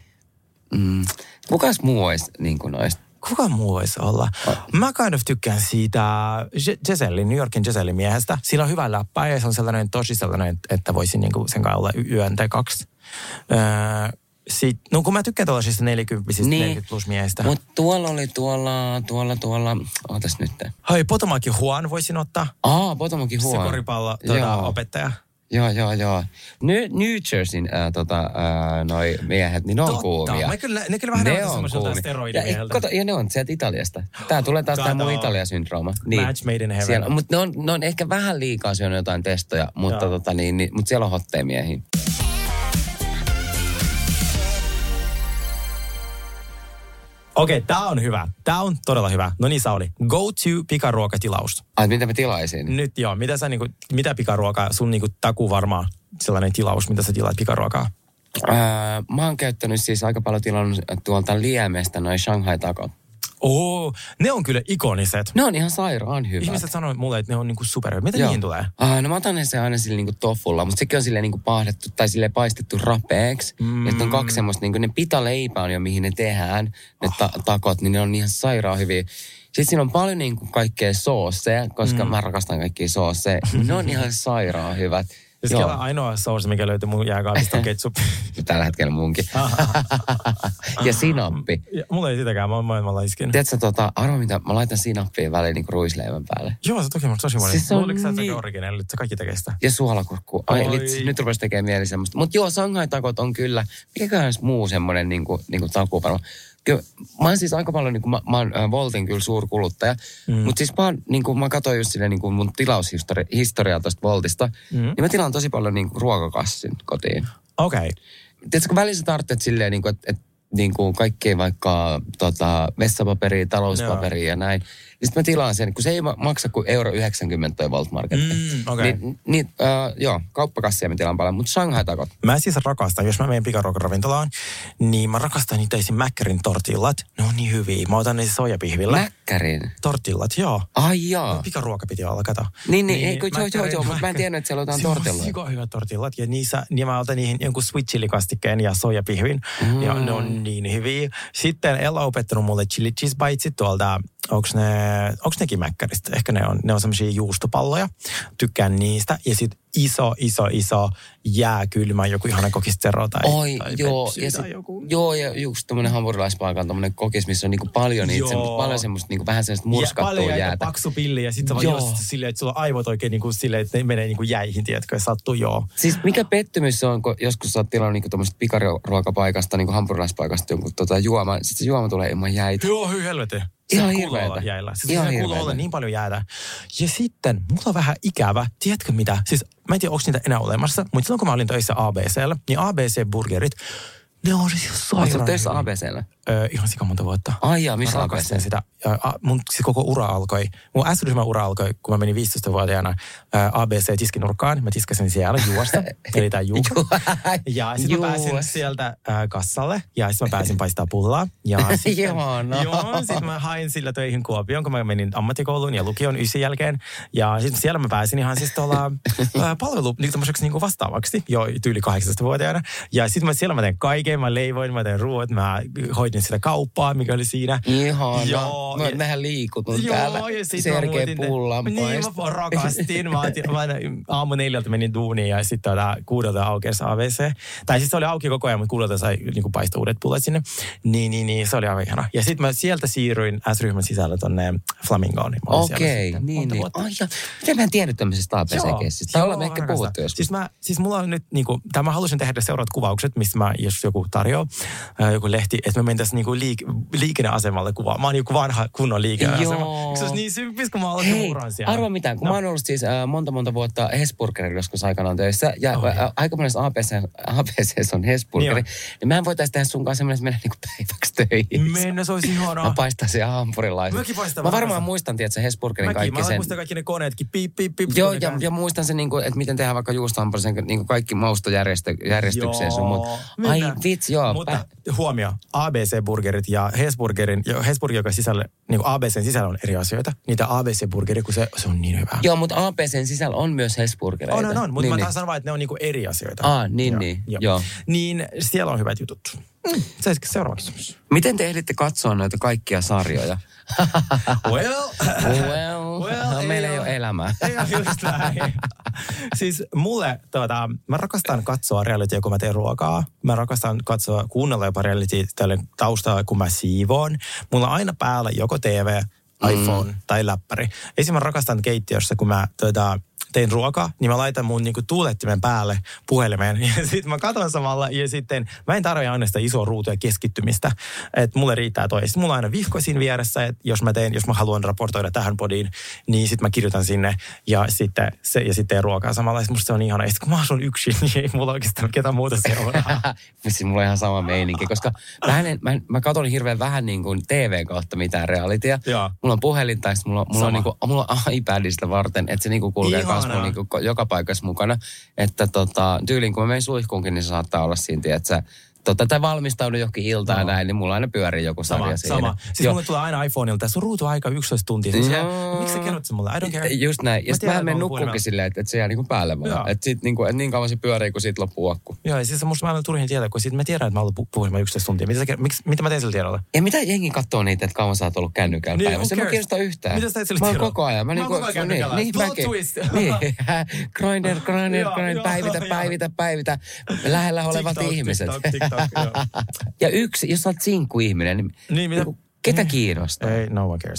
Speaker 3: Mm. Kukas muu olisi niin kuin noista?
Speaker 2: Kuka muu voisi olla? Mä kind of tykkään siitä Gisellin, New Yorkin Gisellin miehestä. Sillä on hyvä läppä ja se on sellainen tosi sellainen, että voisi niinku sen kanssa olla yön tai kaksi. Öö, sit, no kun mä tykkään tuollaisista 40 niin. 40 plus miehistä.
Speaker 3: Mutta tuolla oli tuolla, tuolla, tuolla, ootas nyt.
Speaker 2: Hei, Potomaki Juan voisin ottaa.
Speaker 3: Aa, Potomakin
Speaker 2: Se
Speaker 3: huono.
Speaker 2: koripallo tuota, opettaja.
Speaker 3: Joo, joo, joo. New, New Jerseyn äh, tota, äh, noi miehet, niin ne on
Speaker 2: Totta.
Speaker 3: kuumia.
Speaker 2: Mä kyllä, ne kyllä vähän
Speaker 3: ne on kuumia. Ja, kato, ja ne on sieltä Italiasta. Tää tulee taas tämä mun. Italia-syndrooma.
Speaker 2: Match made in heaven.
Speaker 3: Siellä, mutta ne on, ne on ehkä vähän liikaa syönyt jotain testoja, mutta,
Speaker 2: Joo.
Speaker 3: tota, niin, niin, mutta siellä on hotteja miehiä.
Speaker 2: Okei, tää on hyvä. Tää on todella hyvä. No niin, Sauli. Go to pikaruokatilaus.
Speaker 3: Ai, mitä mä tilaisin?
Speaker 2: Nyt joo, mitä sä niinku, mitä pikaruokaa, sun niinku taku varmaan sellainen tilaus, mitä sä tilaat pikaruokaa?
Speaker 3: Ää, mä oon käyttänyt siis aika paljon tilannut tuolta Liemestä noin Shanghai takot.
Speaker 2: Oo, ne on kyllä ikoniset.
Speaker 3: Ne on ihan sairaan hyvät.
Speaker 2: Ihmiset sanoo mulle, että ne on niinku super. Mitä
Speaker 3: Joo.
Speaker 2: niihin tulee?
Speaker 3: Ah, no mä otan ne se aina sille niinku toffulla, mutta sekin on sille niinku pahdettu tai sille paistettu rapeeksi. Mm. Ja sitten on kaksi semmoista, niinku ne pitaleipä on jo mihin ne tehdään, ne ta- takot, niin ne on ihan sairaan hyviä. Sitten siinä on paljon niinku kaikkea soosseja, koska mm. mä rakastan kaikkia soosseja. ne on ihan sairaan hyvät.
Speaker 2: Ja
Speaker 3: Joo,
Speaker 2: siellä ainoa sauce, mikä löytyy mun jääkaapista on ketsup.
Speaker 3: tällä hetkellä munkin. ja sinappi.
Speaker 2: ja, mulla ei sitäkään, mä oon maailmalla iskin.
Speaker 3: Tiedätkö, tota, arvo mitä, mä laitan sinappia väliin niinku ruisleivän päälle.
Speaker 2: Joo, se toki on tosi moni.
Speaker 3: Siis
Speaker 2: Siis
Speaker 3: se on
Speaker 2: Luuliko
Speaker 3: niin-
Speaker 2: se originelli, että se kaikki tekee sitä?
Speaker 3: Ja suolakurkku. Ai,
Speaker 2: Oi.
Speaker 3: nyt, nyt rupesi tekemään mieli semmoista. Mutta joo, Shanghai-takot on kyllä, mikäköhän se muu semmoinen niinku, niinku takuvarma. Kyllä, mä oon siis aika paljon, niinku, mä, mä oon äh, Voltin kyllä suurkuluttaja, mm. mutta siis mä, oon, niinku, mä katsoin just silleen niinku mun tilaushistoriaa tuosta Voltista, mm. niin mä tilaan tosi paljon niinku, ruokakassin kotiin.
Speaker 2: Okei. Okay.
Speaker 3: Tiedätkö, kun välissä tarvitset silleen, niinku, että et, niinku, kaikkea vaikka tota, vessapaperia, talouspaperia ja näin. Niin sitten mä tilaan sen, kun se ei ma- maksa kuin euro 90 toi Volt Market.
Speaker 2: Mm, okei.
Speaker 3: Niin, niin äh, joo, kauppakassia mä tilaan paljon, mutta Shanghai-takot.
Speaker 2: Mä siis rakastan, jos mä menen pikaruokaravintolaan, niin mä rakastan niitä esim. Mäkkärin tortillat. Ne on niin hyviä. Mä otan ne sojapihvillä.
Speaker 3: Mäkkärin.
Speaker 2: Tortillat, joo.
Speaker 3: Ai jaa.
Speaker 2: Pikaruoka piti olla, kato.
Speaker 3: Niin, niin, ei, kun joo, joo, joo, mutta mä en tiennyt, että siellä on jotain
Speaker 2: Siinä siko hyvät tortillat ja niissä, niin mä otan niihin jonkun sweet chili kastikkeen ja sojapihvin. Mm. Ja ne on niin hyviä. Sitten Ella on opettanut mulle chili cheese biteit tuolta, onks ne, onks nekin mäkkäristä? Ehkä ne on, ne on semmoisia juustopalloja. Tykkään niistä. Ja sitten iso, iso, iso jääkylmä, joku ihana kokistero tai,
Speaker 3: Oi,
Speaker 2: tai
Speaker 3: joo, ja,
Speaker 2: tai
Speaker 3: sit,
Speaker 2: joku.
Speaker 3: joo, ja just tämmönen hampurilaispaikan tämmönen kokis, missä on niinku paljon niitä,
Speaker 2: Joo.
Speaker 3: semmoista, paljon semmoista niinku vähän semmoista
Speaker 2: Ja
Speaker 3: murskattua
Speaker 2: paljon jäitä,
Speaker 3: jäätä.
Speaker 2: paksu pilli ja sitten
Speaker 3: Joo.
Speaker 2: just silleen, että sulla on aivot oikein niin kuin silleen, että ne menee niin kuin jäihin, tiedätkö, ja sattuu joo.
Speaker 3: Siis mikä pettymys se on, kun joskus sä oot tilannut niinku tuommoista pikaruokapaikasta, niinku hampurilaispaikasta jonkun tota juoma, sit se juoma tulee ilman jäitä.
Speaker 2: Joo, hyi helvetin.
Speaker 3: Ihan
Speaker 2: kuuluu
Speaker 3: hirveetä.
Speaker 2: olla jäillä. Siis
Speaker 3: Ihan
Speaker 2: se kuuluu olla niin paljon jäätä. Ja sitten, mulla on vähän ikävä. Tiedätkö mitä? Siis mä en tiedä, onko niitä enää olemassa, mutta silloin kun mä olin töissä ABCllä, niin ABC-burgerit, ne on siis
Speaker 3: sä
Speaker 2: sairaan
Speaker 3: töissä. ABCllä?
Speaker 2: Öö, ihan sika monta vuotta.
Speaker 3: Ai jaa, missä ABC?
Speaker 2: sitä. Ja, a, mun siis koko ura alkoi, mun S-ryhmän ura alkoi, kun mä menin 15-vuotiaana ää, ABC-tiskinurkkaan. Mä tiskasin siellä juosta, eli tää juupa. Ja sitten mä pääsin sieltä ää, kassalle ja sitten mä pääsin paistaa pullaa. Ja sitten,
Speaker 3: Ihanaa.
Speaker 2: joo, sitten mä hain sillä töihin Kuopioon, kun mä menin ammattikouluun ja lukion ysi jälkeen. Ja sitten siellä mä pääsin ihan siis tuolla ää, palvelu niin niin vastaavaksi jo tyyli 18-vuotiaana. Ja sitten mä siellä mä tein kaiken, mä leivoin, mä tein ruoat, mä hoidin sitä kauppaa, mikä oli siinä.
Speaker 3: Ihana.
Speaker 2: Joo,
Speaker 3: Mä,
Speaker 2: ja-
Speaker 3: mehän liikutun täällä.
Speaker 2: Joo, ja sit mä
Speaker 3: Sergei pullan
Speaker 2: Niin, mä rakastin. Mä, otin, mä aamu neljältä menin duuniin ja sitten tota, kuudelta aukesi ABC. Tai siis se oli auki koko ajan, mutta kuudelta sai niin paistaa uudet pullat sinne. Niin, niin, niin, se oli aivan ihana. Ja sitten mä sieltä siirryin S-ryhmän sisällä tonne Flamingoon. Siellä
Speaker 3: Okei,
Speaker 2: sitten
Speaker 3: niin, niin. Ai ja, miten mä en tiennyt tämmöisestä ABC-kessistä? Tai ollaan me
Speaker 2: joo,
Speaker 3: ehkä puhuttu joskus.
Speaker 2: Siis, mä, siis mulla on nyt, niinku, tai mä halusin tehdä seuraavat kuvaukset, missä mä, jos joku tarjoaa, ää, joku lehti, että me mentäisiin niinku liik- liikenneasemalle kuvaamaan. Mä oon joku vanha kunnon liikenneasema.
Speaker 3: Joo.
Speaker 2: Se olisi niin sympis, kun mä aloitin
Speaker 3: Hei,
Speaker 2: uran siellä.
Speaker 3: arva mitä, kun
Speaker 2: No.
Speaker 3: mä oon ollut siis äh, monta monta vuotta Hesburgerilla joskus aikanaan töissä, ja
Speaker 2: Oi.
Speaker 3: äh, aika monessa ABC, ABCs on Hesburgeri,
Speaker 2: Joo.
Speaker 3: niin mä en voitaisi tehdä sunkaan semmoinen, että mennä niinku päiväksi töihin.
Speaker 2: Mennä, se olisi
Speaker 3: Mä
Speaker 2: ihanaa.
Speaker 3: paistaisin hampurilaisen.
Speaker 2: Mäkin paistan
Speaker 3: Mä varmaan muistan, tiedätkö, Hesburgerin
Speaker 2: Mäkin,
Speaker 3: kaikki
Speaker 2: mä
Speaker 3: sen.
Speaker 2: muistan kaikki ne koneetkin, piip, piip, piip.
Speaker 3: Joo, ja, ja muistan sen, niin kuin, että miten tehdään vaikka juustohampurisen, niin kuin kaikki maustojärjestykseen sun muut. Ai. Vitsi, joo.
Speaker 2: Mutta huomio, ABC-burgerit ja Hesburgerin, ja Hesburger, joka sisällä, niin ABCn sisällä on eri asioita. Niitä ABC-burgeri, kun se, se on niin hyvä.
Speaker 3: Joo, mutta ABCn sisällä on myös Hesburgereita.
Speaker 2: On, on, on, mutta
Speaker 3: niin,
Speaker 2: mä
Speaker 3: niin.
Speaker 2: taas sanon vaan, että ne on niinku eri asioita.
Speaker 3: Aa, niin, niin, joo.
Speaker 2: Niin siellä on hyvät jutut. Se seuraava kysymys.
Speaker 3: Miten te ehditte katsoa noita kaikkia sarjoja?
Speaker 2: Well,
Speaker 3: Well,
Speaker 2: Well,
Speaker 3: no,
Speaker 2: ei
Speaker 3: meillä ei
Speaker 2: ole.
Speaker 3: ole elämää.
Speaker 2: Ei ole just näin. siis mulle, tuota, mä rakastan katsoa realitya, kun mä teen ruokaa. Mä rakastan katsoa, kuunnella jopa reality tälle taustalla, kun mä siivoon. Mulla on aina päällä joko TV, iPhone mm. tai läppäri. Esimerkiksi mä rakastan keittiössä, kun mä tuota, tein ruokaa, niin mä laitan mun niinku tuulettimen päälle puhelimeen. Ja sitten mä katon samalla ja sitten mä en tarvitse aina sitä isoa ruutua keskittymistä. Että mulle riittää toi. Sitten mulla on aina vihko siinä vieressä, että jos mä teen, jos mä haluan raportoida tähän podiin, niin sitten mä kirjoitan sinne ja sitten, se, ja sitten teen ruokaa samalla. Sitten musta se on ihana. Ja sitten kun mä asun yksin, niin ei mulla oikeastaan ketään muuta seuraa.
Speaker 3: Siis mulla on ihan sama meininki, koska mä, en, mä, mä katon hirveän vähän niin kuin TV kautta mitään realitya. Mulla on puhelin tai mulla, mulla, on niin kuin, mulla on iPadista varten, että se niin kuin kulkee
Speaker 2: Ihanaa.
Speaker 3: Kanssa mulla niin kuin joka paikassa mukana. Että tota, tyyliin kun mä menen suihkuunkin, niin se saattaa olla siinä, että sä tota, tai valmistaudun johonkin iltaan
Speaker 2: Joo.
Speaker 3: näin, niin mulla aina pyörii joku sarja
Speaker 2: Sama,
Speaker 3: siinä.
Speaker 2: sama. Siis
Speaker 3: Joo.
Speaker 2: mulle tulee aina iPhoneilta, sun ruutuaika 11 tuntia. Siis no. Miksi sä kerrot sen mulle? I don't care.
Speaker 3: Just näin. Ja
Speaker 2: Mä
Speaker 3: sitten mä menen
Speaker 2: mä puhelimella.
Speaker 3: silleen, että, että se jää niinku päälle vaan. Että sit niinku, et niin kauan se pyörii, kun siitä loppuu akku.
Speaker 2: Joo, ja siis musta mä olen turhin tietää, kun sit mä tiedän, että mä oon ollut pu- puhelimella 11 tuntia. Mitä, sä, miksi, mitä mä teen sillä tiedolla?
Speaker 3: Ja mitä jengi katsoo niitä, että kauan sä oot ollut kännykällä
Speaker 2: Niin,
Speaker 3: päivässä?
Speaker 2: who
Speaker 3: Se ei
Speaker 2: cares?
Speaker 3: kiinnosta yhtään.
Speaker 2: Mitä sä teet sillä
Speaker 3: Mä oon koko ajan.
Speaker 2: Mä
Speaker 3: niinku,
Speaker 2: oon koko ajan kännykällä.
Speaker 3: Niin,
Speaker 2: twist.
Speaker 3: Niin. Grinder, grinder, grinder. Päivitä, päivitä, päivitä. Lähellä olevat ihmiset.
Speaker 2: TikTok,
Speaker 3: Ja yksi, jos oot sinkkuihminen, niin,
Speaker 2: Niin, mitä?
Speaker 3: ketä kiinnostaa?
Speaker 2: Ei, no one cares.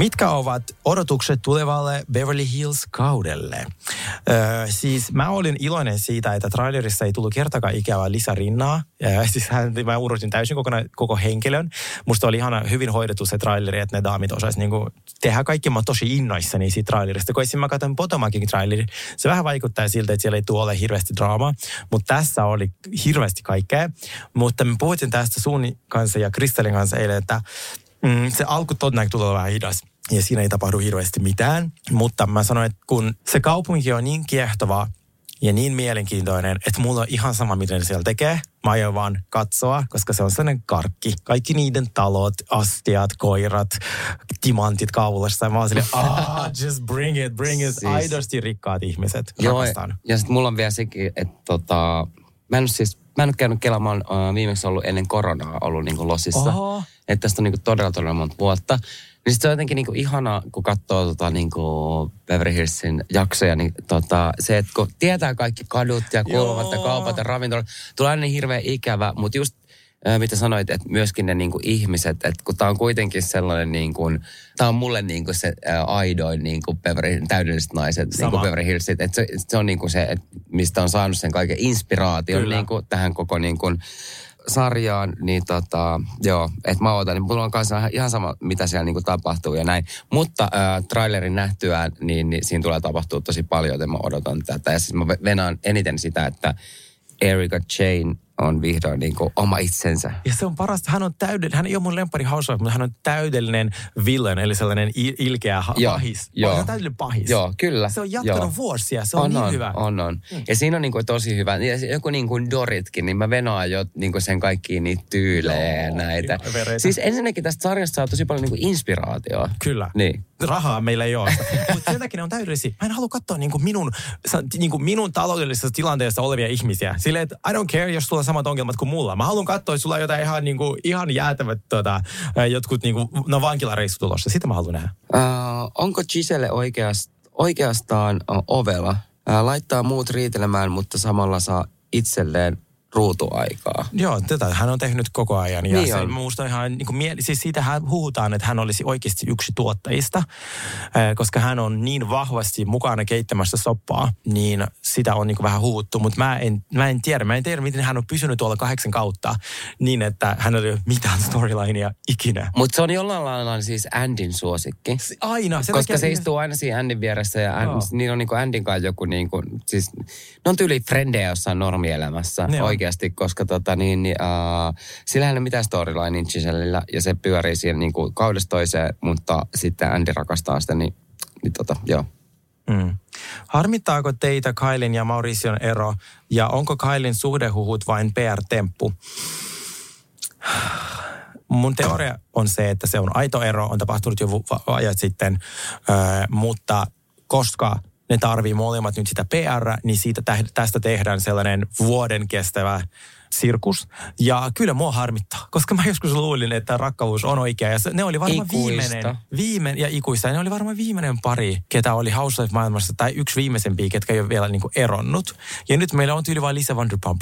Speaker 2: Mitkä ovat odotukset tulevalle Beverly Hills-kaudelle? Öö, siis mä olin iloinen siitä, että trailerissa ei tullut kertakaan ikävää lisärinnaa. Öö, siis hän, mä unohdin täysin kokona, koko henkilön. Musta oli ihana hyvin hoidettu se traileri, että ne daamit osais niinku tehdä kaikki. Mä oon tosi innoissani siitä trailerista. Kun mä katson Potomakin traileri, se vähän vaikuttaa siltä, että siellä ei tule hirveästi draamaa. Mutta tässä oli hirveästi kaikkea. Mutta me puhuttiin tästä Suuni kanssa ja Kristallin kanssa eilen, että mm, se alku todennäköisesti tulee vähän hidas. Ja siinä ei tapahdu hirveästi mitään. Mutta mä sanoin, että kun se kaupunki on niin kiehtova ja niin mielenkiintoinen, että mulla on ihan sama, mitä ne siellä tekee. Mä aion vaan katsoa, koska se on sellainen karkki. Kaikki niiden talot, astiat, koirat, timantit kaulassa. Ja mä oon silleen, ah, just bring it, bring it.
Speaker 3: Siis-
Speaker 2: Aidosti rikkaat ihmiset.
Speaker 3: Joo,
Speaker 2: Rakastan.
Speaker 3: ja sitten mulla on vielä sekin, että tota, mä en siis, mä en ole käynyt kelaamaan, uh, viimeksi ollut ennen koronaa ollut niinku losissa.
Speaker 2: Oho.
Speaker 3: Että tästä on niinku todella, todella monta vuotta. Niin sit se on jotenkin niinku ihana, kun katsoo tota niinku Beverly Hillsin jaksoja, niin tota, se, että kun tietää kaikki kadut ja kulmat ja kaupat ja ravintolat, tulee aina niin hirveän ikävä, mutta just ää, mitä sanoit, että myöskin ne niinku ihmiset, että kun tämä on kuitenkin sellainen niin kuin, tämä on mulle niin kuin se ää, aidoin niin kuin Beverly, täydelliset naiset, niin
Speaker 2: Sama.
Speaker 3: kuin Beverly Hillsit, että se, se on niin kuin se, että mistä on saanut sen kaiken inspiraation
Speaker 2: Kyllä.
Speaker 3: niin kuin tähän koko niin kuin sarjaan, niin tota, joo, että mä ootan, niin mulla on kanssa ihan- sama, mitä siellä niinku tapahtuu ja näin. Mutta äh, trailerin nähtyään, niin, niin siinä tulee tapahtua tosi paljon, joten mä odotan tätä. Ja siis mä venaan eniten sitä, että Erika Jane on vihdoin niinku oma itsensä.
Speaker 2: Ja se on parasta, hän on täydellinen, hän ei ole mun lempari housewife, mutta hän on täydellinen villain, eli sellainen il- ilkeä
Speaker 3: Joo,
Speaker 2: pahis.
Speaker 3: joo.
Speaker 2: Hän on täydellinen pahis.
Speaker 3: Joo, kyllä.
Speaker 2: Se on jatkanut
Speaker 3: joo.
Speaker 2: vuosia, se on,
Speaker 3: on,
Speaker 2: niin
Speaker 3: on,
Speaker 2: hyvä.
Speaker 3: On, on. Ja siinä on niinku tosi hyvä. Ja joku niinku Doritkin, niin mä venoan jo niinku sen kaikkiin niitä tyylejä
Speaker 2: Joo,
Speaker 3: näitä.
Speaker 2: vereitä.
Speaker 3: Siis ensinnäkin tästä sarjasta saa tosi paljon niinku inspiraatioa.
Speaker 2: Kyllä.
Speaker 3: Niin.
Speaker 2: Rahaa meillä ei ole. Mutta sen takia ne on täydellisiä. Mä en halua katsoa niinku minun, sa- niinku minun taloudellisessa tilanteessa olevia ihmisiä. Silleen, että I don't care, jos sulla samat ongelmat kuin mulla. Mä haluan katsoa, että sulla on jotain ihan, niinku, ihan jäätävät tota, jotkut niinku, no vankilareissu tulossa. Sitä mä haluan nähdä.
Speaker 3: Uh, onko Giselle oikeast, oikeastaan ovela? Uh, laittaa muut riitelemään, mutta samalla saa itselleen ruutuaikaa.
Speaker 2: Joo, tätä hän on tehnyt koko ajan. Ja
Speaker 3: Niin
Speaker 2: se,
Speaker 3: on.
Speaker 2: Musta ihan, niin kuin, mieli, siis siitähän huhutaan, että hän olisi oikeasti yksi tuottajista, äh, koska hän on niin vahvasti mukana keittämässä soppaa, niin sitä on niin kuin vähän huhuttu. Mutta mä en, mä en tiedä, mä en tiedä, miten hän on pysynyt tuolla kahdeksan kautta niin, että hänellä ei ole mitään storylinea ikinä.
Speaker 3: Mutta se on jollain lailla siis Andin suosikki.
Speaker 2: Aina. Sen
Speaker 3: Koska se istuu aina siinä Andin vieressä ja
Speaker 2: Joo.
Speaker 3: And, niillä on niinku Andin kanssa joku niinku, siis ne on tyyli frendejä jossain normielämässä
Speaker 2: Ne on.
Speaker 3: Oikeasti, koska tota niin, niin uh, sillä ei ole mitään storylinea Gisellellä ja se pyörii siinä niinku kaudesta toiseen, mutta sitten Andy rakastaa sitä, niin, niin tota, joo.
Speaker 2: Mm. Harmittaako teitä Kailin ja Mauricion ero ja onko Kailin suhdehuhut vain PR-temppu? Mun teoria on se, että se on aito ero, on tapahtunut jo ajat sitten, mutta koska ne tarvii molemmat nyt sitä PR, niin siitä tä- tästä tehdään sellainen vuoden kestävä sirkus. Ja kyllä mua harmittaa, koska mä joskus luulin, että rakkaus on oikea. Ja se, ne oli varmaan
Speaker 3: Ikuista.
Speaker 2: viimeinen, viimeinen ja ikuista. Ja ne oli varmaan viimeinen pari, ketä oli Housewife-maailmassa, tai yksi viimeisempiä, ketkä ei ole vielä niin kuin eronnut. Ja nyt meillä on tyyli vain Lisa Vanderpump.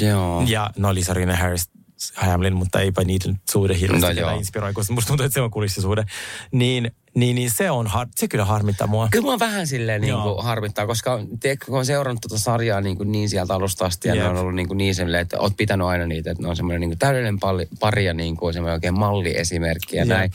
Speaker 3: Joo.
Speaker 2: Ja no Lisa Rinne Harris Hamlin, mutta eipä niiden suhde hirveästi
Speaker 3: No
Speaker 2: inspiroi, koska musta tuntuu, että se on kulissisuhde. Niin, niin, niin se, on, har- se kyllä harmittaa mua.
Speaker 3: Kyllä mua vähän silleen niin kuin harmittaa, koska tiedätkö, kun on seurannut tuota sarjaa niin, kuin niin sieltä alusta asti ja
Speaker 2: Jep.
Speaker 3: ne on ollut niin, kuin niin silleen, että oot pitänyt aina niitä, että ne on semmoinen niin kuin täydellinen pari, pari ja niin kuin semmoinen oikein malliesimerkki ja
Speaker 2: Jep.
Speaker 3: näin.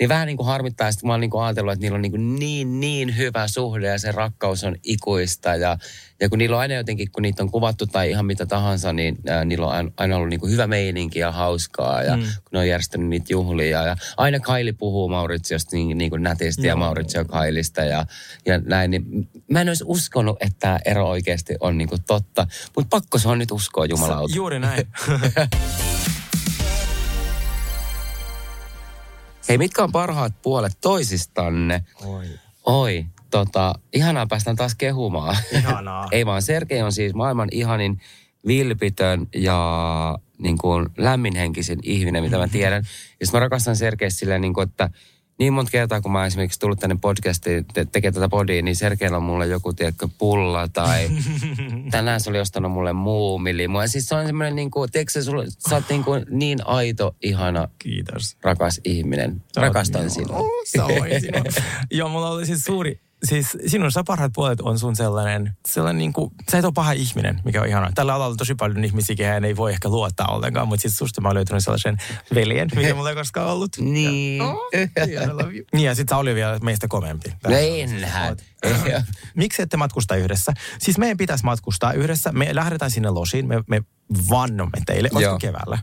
Speaker 3: Niin vähän niin kuin harmittaa, että mä oon niin kuin ajatellut, että niillä on niin, kuin niin, niin hyvä suhde ja se rakkaus on ikuista ja, ja kun niillä on aina jotenkin, kun niitä on kuvattu tai ihan mitä tahansa, niin ää, niillä on aina- ollut niin kuin hyvä meininki ja hauskaa ja mm. kun ne on järjestänyt niitä juhlia ja aina Kaili puhuu Mauritsiosta niin, niin kuin nätisti ja
Speaker 2: Joo.
Speaker 3: Mauritsio Kailista ja, ja näin, niin mä en olisi uskonut, että tämä ero oikeasti on niin kuin totta, mutta pakko se on nyt uskoa jumalauta.
Speaker 2: Juuri näin.
Speaker 3: Hei, mitkä on parhaat puolet toisistanne?
Speaker 2: Oi.
Speaker 3: Oi, tota, ihanaa päästään taas kehumaan.
Speaker 2: Ihanaa.
Speaker 3: Ei vaan, Sergei on siis maailman ihanin vilpitön ja niin kuin lämminhenkisin ihminen, mitä mä tiedän. Ja mä rakastan Sergei silleen, niin kuin, että niin monta kertaa, kun mä oon esimerkiksi tullut tänne podcastiin te- tekemään tätä podia, niin Sergeillä on mulle joku, tiedätkö, pulla tai tänään se oli ostanut mulle muumili. Ja siis se on semmoinen, niin kuin, tiedätkö, sulla, sä oot niin, kuin niin aito, ihana,
Speaker 2: Kiitos.
Speaker 3: rakas ihminen.
Speaker 2: Sä
Speaker 3: Rakastan
Speaker 2: niin-
Speaker 3: sinua.
Speaker 2: Joo, mulla oli siis suuri, siis sinun sä parhaat puolet on sun sellainen, sellainen niin kuin, sä et ole paha ihminen, mikä on ihanaa. Tällä alalla on tosi paljon ihmisiä, kehen ei voi ehkä luottaa ollenkaan, mutta siis susta mä oon löytänyt sellaisen veljen, mikä mulla ei koskaan ollut.
Speaker 3: Niin.
Speaker 2: Niin ja sit sä oli vielä meistä komeampi.
Speaker 3: No enhän.
Speaker 2: Miksi ette matkusta yhdessä? Siis meidän pitäisi matkustaa yhdessä. Me lähdetään sinne losiin. Me, me vannomme teille. Olisiko keväällä?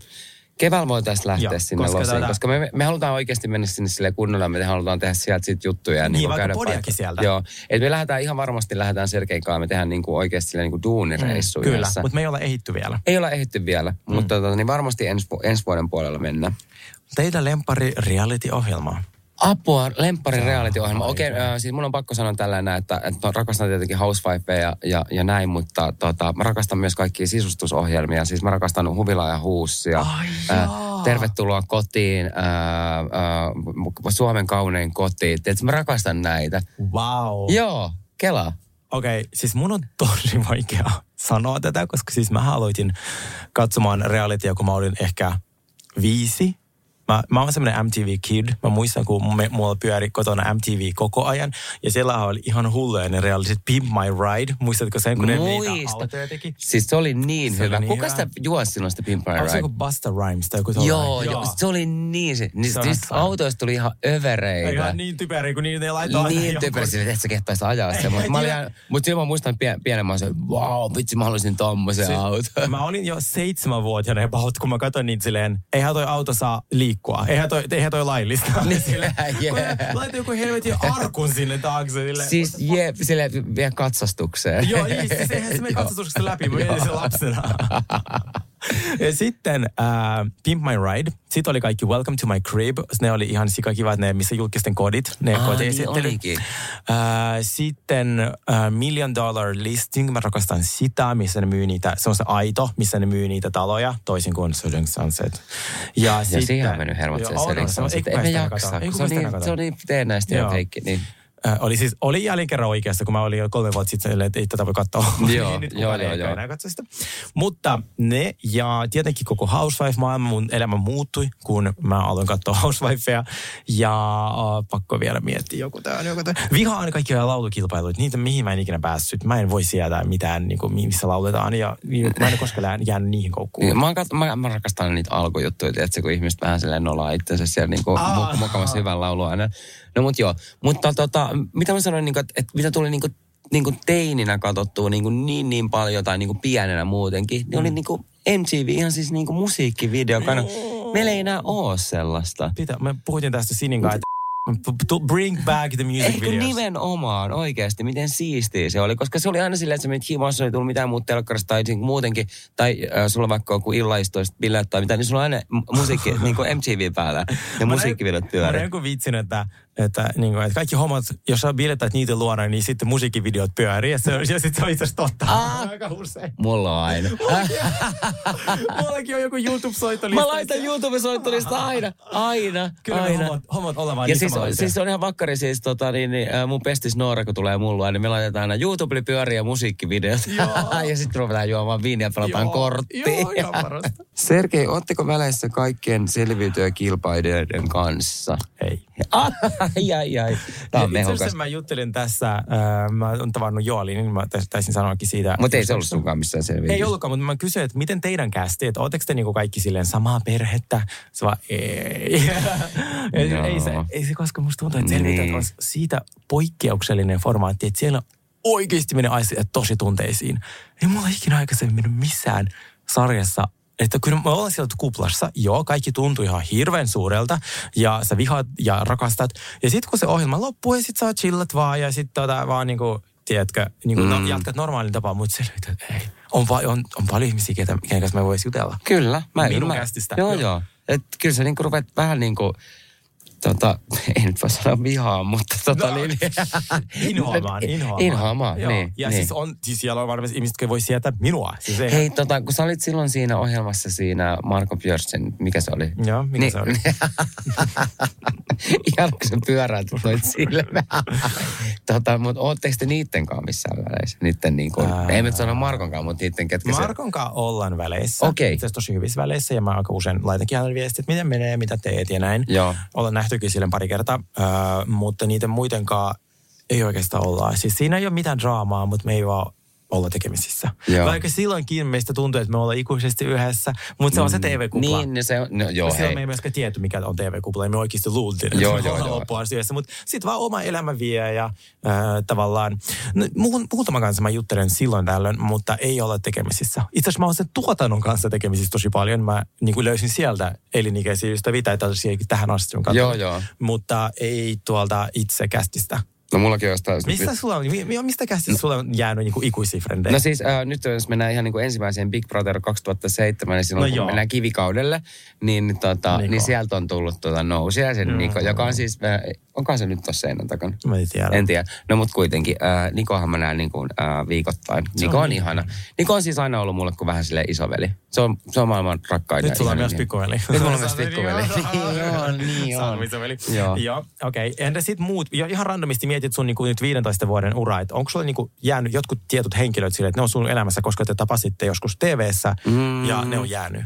Speaker 3: Keväällä voitaisiin lähteä
Speaker 2: Joo,
Speaker 3: sinne
Speaker 2: koska
Speaker 3: losiin,
Speaker 2: tätä-
Speaker 3: koska me, me halutaan oikeasti mennä sinne sille kunnolla, me halutaan tehdä sieltä sit juttuja. ja
Speaker 2: Niin,
Speaker 3: kuin
Speaker 2: vaikka
Speaker 3: käydä
Speaker 2: podiakin
Speaker 3: paikka-
Speaker 2: sieltä.
Speaker 3: Joo, et me lähdetään ihan varmasti lähdetään Sergeikaan, me tehdään niin kuin oikeasti sille niin kuin duunireissu
Speaker 2: Kyllä,
Speaker 3: yhdessä.
Speaker 2: mutta me ei olla ehitty vielä.
Speaker 3: Ei olla ehditty vielä, mm. mutta tota, niin varmasti ensi, vu- ensi vuoden puolella mennään.
Speaker 2: Teidän lempari reality-ohjelma.
Speaker 3: Apua, lemppari reality-ohjelma. Okei, okay, äh, siis mun on pakko sanoa tällainen, että, että mä rakastan tietenkin Housewifeja ja, ja, ja näin, mutta tota, mä rakastan myös kaikkia sisustusohjelmia. Siis mä rakastan Huvila ja Huussia.
Speaker 2: Ai
Speaker 3: Äh, tervetuloa kotiin, äh, äh, Suomen kaunein koti. Tiedätkö, mä rakastan näitä.
Speaker 2: Wow.
Speaker 3: Joo, Kela.
Speaker 2: Okei, okay, siis mun on tosi vaikea sanoa tätä, koska siis mä aloitin katsomaan realitya, kun mä olin ehkä viisi. Mä, mä oon semmoinen MTV-kid. Mä muistan, kun me, mulla pyöri kotona MTV koko ajan. Ja siellä oli ihan hulluja ne realityt. Pimp My Ride. Muistatko sen, kun ne niitä
Speaker 3: Muista.
Speaker 2: autoja teki?
Speaker 3: Siis se oli niin
Speaker 2: Se oli
Speaker 3: hyvä.
Speaker 2: niin
Speaker 3: Kuka
Speaker 2: hyvä.
Speaker 3: sitä juosi silloin sitä Pimp My
Speaker 2: Onko se
Speaker 3: Ride?
Speaker 2: joku Busta Rhymes tai joku
Speaker 3: Joo, joo, se oli niin se. Niin,
Speaker 2: Se
Speaker 3: siis
Speaker 2: ihan
Speaker 3: autoista tuli ihan övereitä.
Speaker 2: Ihan niin typeriä, kun niitä laittaa aina
Speaker 3: Niin typerä sille, että sä kehtaisi ajaa sen. Mutta mut silloin mä muistan pien, pienen, mä olin se, wow, vitsi mä haluaisin tommosen
Speaker 2: Se-
Speaker 3: auton.
Speaker 2: Mä olin jo seitsemänvuotiaana kun mä katsoin niitä silleen, eihän toi auto saa liikkua, eihän toi, eihän toi laillista.
Speaker 3: Niin,
Speaker 2: kun
Speaker 3: jee.
Speaker 2: Laita joku helvetin arkun sinne taakse. Silleen.
Speaker 3: Siis jep, sille vie katsastukseen.
Speaker 2: Joo, siis eihän se mene katsotuksesta läpi, mä mietin sen lapsena. ja sitten äh, Pimp My Ride. Sitten oli kaikki Welcome to My Crib. Ne oli ihan sikakivat, ne missä julkisten kodit, ne
Speaker 3: Aa,
Speaker 2: kotiesittelyt.
Speaker 3: niin.
Speaker 2: Äh, sitten äh, Million Dollar Listing, mä rakastan sitä, missä ne myy niitä, se on se aito, missä ne myy niitä taloja, toisin kuin Selling Sunset. Ja,
Speaker 3: Ja siihen on mennyt hermot sen selin
Speaker 2: Ei
Speaker 3: Ei me jaksa. Se on niin, se on niin teennäistä ja. Niin.
Speaker 2: Äh, oli siis, oli jälleen kerran oikeassa, kun mä olin jo kolme vuotta sitten, että ei tätä voi katsoa.
Speaker 3: Joo,
Speaker 2: Niin nyt
Speaker 3: joo, joo, joo.
Speaker 2: enää katso sitä. Mutta ne ja tietenkin koko Housewife-maailma, mun elämä muuttui, kun mä aloin katsoa Housewifea. Ja äh, pakko vielä miettiä joku tää, joku tää. Vihaan kaikki laulukilpailuita, niitä mihin mä en ikinä päässyt. Mä en voi sieltä mitään, niin kuin, missä lauletaan ja mä en koskaan jäänyt niihin koukkuun.
Speaker 3: Niin, Mä, kat- mä, mä rakastan niitä alkujuttuja, tiedätkö, kun ihmiset vähän silleen nolaa itsensä siellä niinku
Speaker 2: Aa.
Speaker 3: mu- mukavassa hyvän laulua aina. No mut joo, mutta tota, mitä mä sanoin, niinku, että, että mitä tuli niinku, niinku teininä katsottua niinku niin niin paljon tai niinku pienenä muutenkin, niin oli niinku MTV ihan siis niinku musiikkivideo. Mm. Meillä ei enää oo sellaista.
Speaker 2: Pitä, me puhuttiin tästä Sinin kanssa, että bring back the music
Speaker 3: Eikö
Speaker 2: videos.
Speaker 3: nimenomaan oikeasti, miten siistiä se oli, koska se oli aina silleen, että sä menit himossa, ei tullut mitään muuta telkkarista tai niin muutenkin, tai äh, sulla vaikka kuin illaistoista bileet tai mitä, niin sulla on aina mu- musiikki, niin kuin MTV päällä, ja musiikkivideot
Speaker 2: Mä
Speaker 3: pyörii.
Speaker 2: näin kun vitsin, että, että, niin kuin, että kaikki hommat, jos sä bilettäät niitä luona, niin sitten musiikkivideot pyörii. Ja, se, ja sitten se on itse asiassa totta.
Speaker 3: Ah.
Speaker 2: Aika usein.
Speaker 3: Mulla on aina.
Speaker 2: Mullakin on joku YouTube-soittolista.
Speaker 3: Mä laitan YouTube-soittolista aina, aina,
Speaker 2: Kyllä
Speaker 3: aina.
Speaker 2: hommat, hommat olemaan
Speaker 3: Ja
Speaker 2: niin
Speaker 3: siis,
Speaker 2: samanlaisia.
Speaker 3: siis se on ihan vakkari siis tota, niin, niin, mun pestis Noora, kun tulee mulla, niin me laitetaan aina YouTube pyöriä ja musiikkivideot. Ja sitten ruvetaan juomaan viiniä ja pelataan korttia.
Speaker 2: Joo.
Speaker 3: Sergei, ootteko väleissä kaikkien selviytyjäkilpailijoiden kanssa?
Speaker 2: Ei.
Speaker 3: Ai, ai, ai. Tää on
Speaker 2: Itse asiassa mä juttelin tässä, äh, mä oon tavannut Joali, niin mä tais- taisin sanoakin siitä.
Speaker 3: Mutta ei se ollut sunkaan missään selviytys.
Speaker 2: Ei ollutkaan, mutta mä kysyin, että miten teidän kästi, että ootteko te niinku kaikki silleen samaa perhettä? Se vaan ei. ei,
Speaker 3: Joo.
Speaker 2: ei, se, ei se, koska musta tuntuu, että selviytyjät
Speaker 3: Niin.
Speaker 2: on siitä poikkeuksellinen formaatti, että siellä oikeasti menee asiat tosi tunteisiin. Ei mulla ikinä aikaisemmin mennyt missään sarjassa että kyllä me ollaan siellä kuplassa, joo, kaikki tuntuu ihan hirveän suurelta ja sä vihaat ja rakastat. Ja sitten kun se ohjelma loppuu ja sit sä chillat vaan ja sit tota vaan niinku, tiedätkö, niinku, mm. no, jatkat normaalin tapaan, mutta selvitä, että ei. On, va- on, on paljon ihmisiä, ketä, kenen kanssa me voisi jutella.
Speaker 3: Kyllä. Mä
Speaker 2: Minun
Speaker 3: mä,
Speaker 2: kästistä.
Speaker 3: Joo,
Speaker 2: Joo.
Speaker 3: joo. Et kyllä sä niinku rupeat vähän niinku, tota, ei nyt voi sanoa vihaa, mutta tota
Speaker 2: No,
Speaker 3: niin.
Speaker 2: Inhoamaan, inhoamaan.
Speaker 3: Inhoamaan,
Speaker 2: Joo.
Speaker 3: niin.
Speaker 2: Ja
Speaker 3: niin.
Speaker 2: siis, on, siis siellä on varmasti ihmiset, jotka voi sietää minua. Siis ei,
Speaker 3: Hei, tota, kun sä olit silloin siinä ohjelmassa siinä Marko Björsen, mikä se oli?
Speaker 2: Joo, mikä
Speaker 3: Niin-
Speaker 2: se oli?
Speaker 3: Ihan kun sä pyöräät noit silmää. tota, mutta ootteko te niitten kanssa missään väleissä? Niitten niin kuin,
Speaker 2: Ää.
Speaker 3: ei nyt sano Markonkaan, mutta niitten ketkä se...
Speaker 2: Markon kanssa ollaan väleissä.
Speaker 3: Okei.
Speaker 2: Itse asiassa tosi hyvissä väleissä ja mä aika usein laitankin hänelle viestiä, että miten menee, mitä teet ja näin.
Speaker 3: Joo.
Speaker 2: Ollaan nähtykin sille pari kertaa, äh, mutta niiden muidenkaan ei oikeastaan olla. Siis siinä ei ole mitään draamaa, mutta me ei vaan olla tekemisissä.
Speaker 3: Joo.
Speaker 2: Vaikka silloinkin meistä tuntuu, että me ollaan ikuisesti yhdessä, mutta se on se TV-kupla.
Speaker 3: Niin, niin se on, no, joo,
Speaker 2: Silloin
Speaker 3: hei.
Speaker 2: me ei myöskään tietty, mikä on TV-kupla. Ja me oikeasti luultiin, että
Speaker 3: Joo, joo,
Speaker 2: ollaan
Speaker 3: joo.
Speaker 2: loppuun yhdessä. Mutta sitten vaan oma elämä vie ja äh, tavallaan... No, muun, muutaman kanssa mä juttelen silloin tällöin, mutta ei olla tekemisissä. Itse asiassa mä olen sen tuotannon kanssa tekemisissä tosi paljon. Mä niin kuin löysin sieltä elinikäisiä ystäviä tai tällaisia tähän asti
Speaker 3: Joo, joo.
Speaker 2: Mutta ei tuolta itse kästistä.
Speaker 3: No mullakin on jostain...
Speaker 2: Mistä sulla on, mi- mistä kästistä sulla on jäänyt niin ikuisia frendejä?
Speaker 3: No siis äh, nyt jos mennään ihan niin kuin ensimmäiseen Big Brother 2007, niin silloin
Speaker 2: No
Speaker 3: no kun
Speaker 2: joo.
Speaker 3: mennään kivikaudelle, niin, tota,
Speaker 2: Niko.
Speaker 3: niin sieltä on tullut tuota nousia, sen
Speaker 2: Mm.
Speaker 3: Niko, joka on siis, äh, onkohan se nyt tuossa seinän takana?
Speaker 2: Mä en tiedä.
Speaker 3: En tiedä. No mutta kuitenkin, äh, Nikohan mä näen niin kuin, äh, viikoittain. Niko
Speaker 2: on
Speaker 3: on,
Speaker 2: niin
Speaker 3: ihana. Niko on siis aina ollut mulle kuin vähän sille isoveli. Se on, se on maailman rakkain.
Speaker 2: Nyt sulla on myös pikkuveli.
Speaker 3: Nyt mulla on myös pikkuveli. Niin on, niin on.
Speaker 2: Salmisoveli.
Speaker 3: Joo.
Speaker 2: Joo, okei. Okay. Entä sitten muut, ja ihan randomisti mietit sun niinku nyt 15 vuoden ura, että onko sulla niinku jäänyt jotkut tietyt henkilöt sille, että ne on sun elämässä, koska te tapasitte joskus TV-ssä
Speaker 3: Mm.
Speaker 2: ja ne on jäänyt?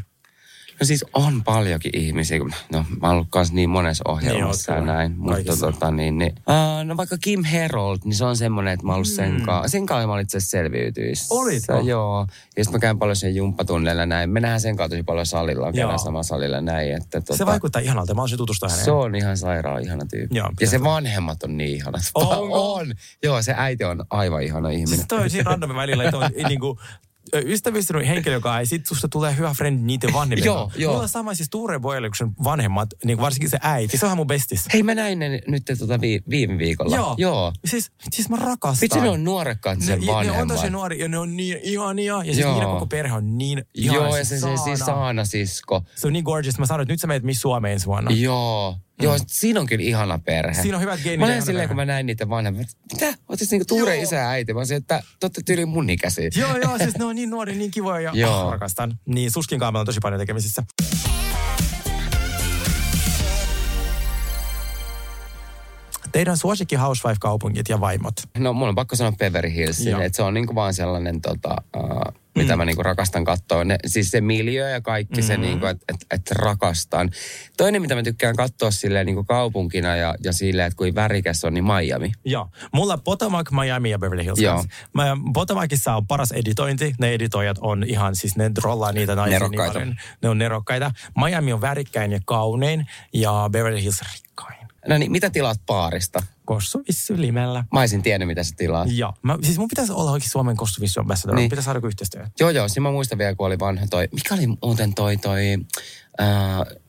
Speaker 3: No siis on paljonkin ihmisiä, no mä oon ollut kanssa niin monessa ohjelmassa
Speaker 2: Niin
Speaker 3: ja näin. Mutta tota niin, niin uh, no vaikka Kim Herold, niin se on semmoinen, että mä oon ollut sen kanssa. Sen kanssa mä olin itse asiassa selviytyissä.
Speaker 2: Mm. Olitko?
Speaker 3: Joo. Ja sitten mä käyn paljon sen jumppatunneilla näin. Me nähdään sen kanssa tosi paljon salilla,
Speaker 2: Joo.
Speaker 3: käydään sama salilla näin. Että, tota,
Speaker 2: Se vaikuttaa ihanalta, mä olisin tutustua häneen.
Speaker 3: se on ihan sairaan ihana tyyppi.
Speaker 2: Joo,
Speaker 3: ja se vanhemmat on niin ihanat.
Speaker 2: Onko?
Speaker 3: On. Joo, se äiti on aivan ihana ihminen.
Speaker 2: Siis toi on siinä randomin välillä, että on niinku, ystävystynyt henkilö, joka ei sit susta tulee hyvä friend niiden vanhemmille.
Speaker 3: Joo, joo.
Speaker 2: Mulla on sama siis Tuure Boiluksen vanhemmat, niin varsinkin se äiti, se on mun bestis.
Speaker 3: Hei, mä näin ne nyt tota vi- viime viikolla.
Speaker 2: Joo.
Speaker 3: Joo.
Speaker 2: Siis, siis mä rakastan.
Speaker 3: Vitsi, ne on nuorekkaat sen
Speaker 2: ne, ne
Speaker 3: vanhemmat.
Speaker 2: on tosi nuori ja ne on niin ihania. Ja siis
Speaker 3: Joo.
Speaker 2: niiden koko perhe on niin ihana.
Speaker 3: Joo, ja se, se siis Saana sisko.
Speaker 2: Se on niin gorgeous. Mä sanoin, että nyt sä meet Miss Suomeen ensi vuonna.
Speaker 3: Joo. Joo, siinä on kyllä ihana perhe.
Speaker 2: Mm. Siinä on hyvät geenit
Speaker 3: Mä
Speaker 2: ihana
Speaker 3: silleen,
Speaker 2: perhe.
Speaker 3: kun mä näin niitä vanhempia. Mitä? Oot siis niinku Tuure isä ja äiti. Mä olisin, että te ootte tyyliin mun ikäisiä.
Speaker 2: Joo, joo, siis ne on niin nuori, niin kivoja ja
Speaker 3: Joo.
Speaker 2: rakastan. Niin Suskin kanssa on tosi paljon tekemisissä. Teidän suosikki Housewife-kaupungit ja vaimot.
Speaker 3: No mulla on pakko sanoa Beverly Hills, että se on niinku vaan sellainen, tota, uh, mitä
Speaker 2: Mm.
Speaker 3: mä niinku rakastan katsoa. Ne, siis se miljö ja kaikki se,
Speaker 2: Mm.
Speaker 3: niinku, että et, et rakastan. Toinen, mitä mä tykkään katsoa silleen niinku kaupunkina ja, ja silleen, että kuin värikäs on, niin Miami.
Speaker 2: Joo. Mulla Potomac, Miami ja Beverly Hills
Speaker 3: Joo.
Speaker 2: Mä, Potomacissa on paras editointi. Ne editoijat on ihan, siis ne rollaa niitä naisia
Speaker 3: Nerokkaita.
Speaker 2: niin. Ne on nerokkaita. Miami on värikkäin ja kaunein ja Beverly Hills rikkain.
Speaker 3: No niin, mitä tilaat baarista?
Speaker 2: Kossu Vissy Limellä.
Speaker 3: Mä olisin tiennyt, mitä sä tilaat.
Speaker 2: Joo. Mä, siis mun pitäisi olla oikein Suomen Kossu Vissy ambassador. Niin.
Speaker 3: Niin.
Speaker 2: Pitäisi saada joku yhteistyö.
Speaker 3: Joo, joo. Siinä mä muistan vielä, kun oli vanha toi... Mikä oli muuten toi, toi äh,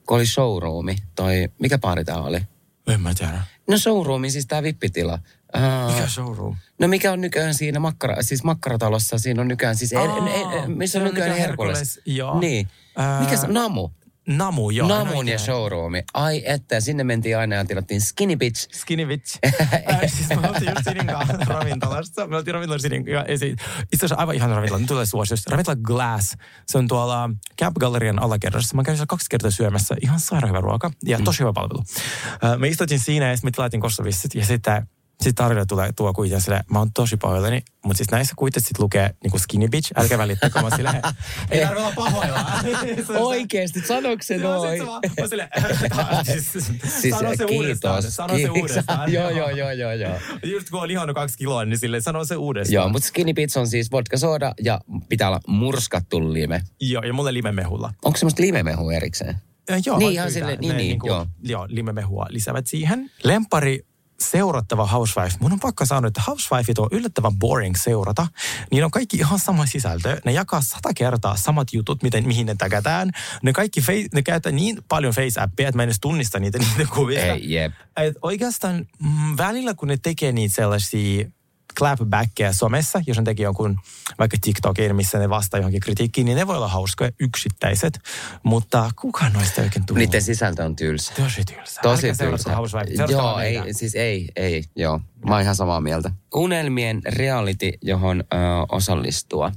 Speaker 3: kun oli showroomi, toi... Mikä baari tää oli?
Speaker 2: En mä tiedä.
Speaker 3: No showroomi, siis tämä vippitila. Uh,
Speaker 2: Mikä showroom?
Speaker 3: No mikä on nykyään siinä makkara, siis makkaratalossa, siinä on nykyään siis,
Speaker 2: Aa,
Speaker 3: el, el, el, missä on nykyään
Speaker 2: nykyään
Speaker 3: Herkules.
Speaker 2: Herkules, joo.
Speaker 3: Niin.
Speaker 2: Ää,
Speaker 3: Mikä se, Namu.
Speaker 2: Namu, joo.
Speaker 3: Namun ja showroomi. Ai että, ja sinne mentiin aina ja tilattiin skinny bitch.
Speaker 2: Skinny bitch. Äh, siis me oltiin just Sinin kanssa ravintolassa. Me oltiin ravintolassa kanssa. Itse asiassa aivan ihan ravintola. Nyt tulee suositus. Ravintola Glass. Se on tuolla Camp Gallerian alakerrassa. Mä kävin siellä kaksi kertaa syömässä. Ihan sairaan hyvä ruoka ja tosi hyvä palvelu. Me istuttiin siinä ja sitten me tilattiin kossovissit. Ja sitten sitten tarjolla tulee tuo kuitenkin silleen, mä oon tosi pahoillani, mutta siis näissä kuitenkin sit lukee niinku skinny bitch, älkää välittäkö, mä silleen, ei tarvitse olla pahoilla. Se on se-
Speaker 3: Oikeesti, sanoiko se noin?
Speaker 2: mä silleen, siis,
Speaker 3: Siis
Speaker 2: sano se uudestaan,
Speaker 3: kiitos.
Speaker 2: sano se uudestaan.
Speaker 3: joo, joo, joo, joo, joo.
Speaker 2: Just kun on lihannut kaksi kiloa, niin sille sano se uudestaan.
Speaker 3: Joo, mutta skinny bitch on siis vodka soda ja pitää olla murskattu lime.
Speaker 2: Joo, ja mulle limemehulla.
Speaker 3: Onko semmoista limemehu erikseen?
Speaker 2: Ja joo,
Speaker 3: Niin, ihan silleen, niin,
Speaker 2: Ne
Speaker 3: niin,
Speaker 2: niinku-
Speaker 3: joo.
Speaker 2: Joo, limemehua lisäävät siihen. Lempari seurattava Housewife. Mun on pakko sanoa, että Housewifeit on yllättävän boring seurata. Niin on kaikki ihan sama sisältö. Ne jakaa sata kertaa samat jutut, miten, mihin ne täkätään. Ne kaikki face, ne käyttää niin paljon face-appia, että mä en edes tunnista niitä, niitä kuvista.
Speaker 3: Ei, jep.
Speaker 2: Et oikeastaan mm, välillä, kun ne tekee niitä sellaisia clapbackkejä somessa, jos ne tekee jonkun vaikka TikTokin, missä ne vastaa johonkin kritiikkiin, niin ne voi olla hauskoja yksittäiset, mutta kukaan noista ei oikein tullut.
Speaker 3: Niiden sisältö on tylsä.
Speaker 2: Tosi tylsä.
Speaker 3: Tosi
Speaker 2: Älkää
Speaker 3: tylsä. Joo, ei, siis ei, ei, joo. Mä oon ihan samaa mieltä. Unelmien reality, johon ö, osallistua.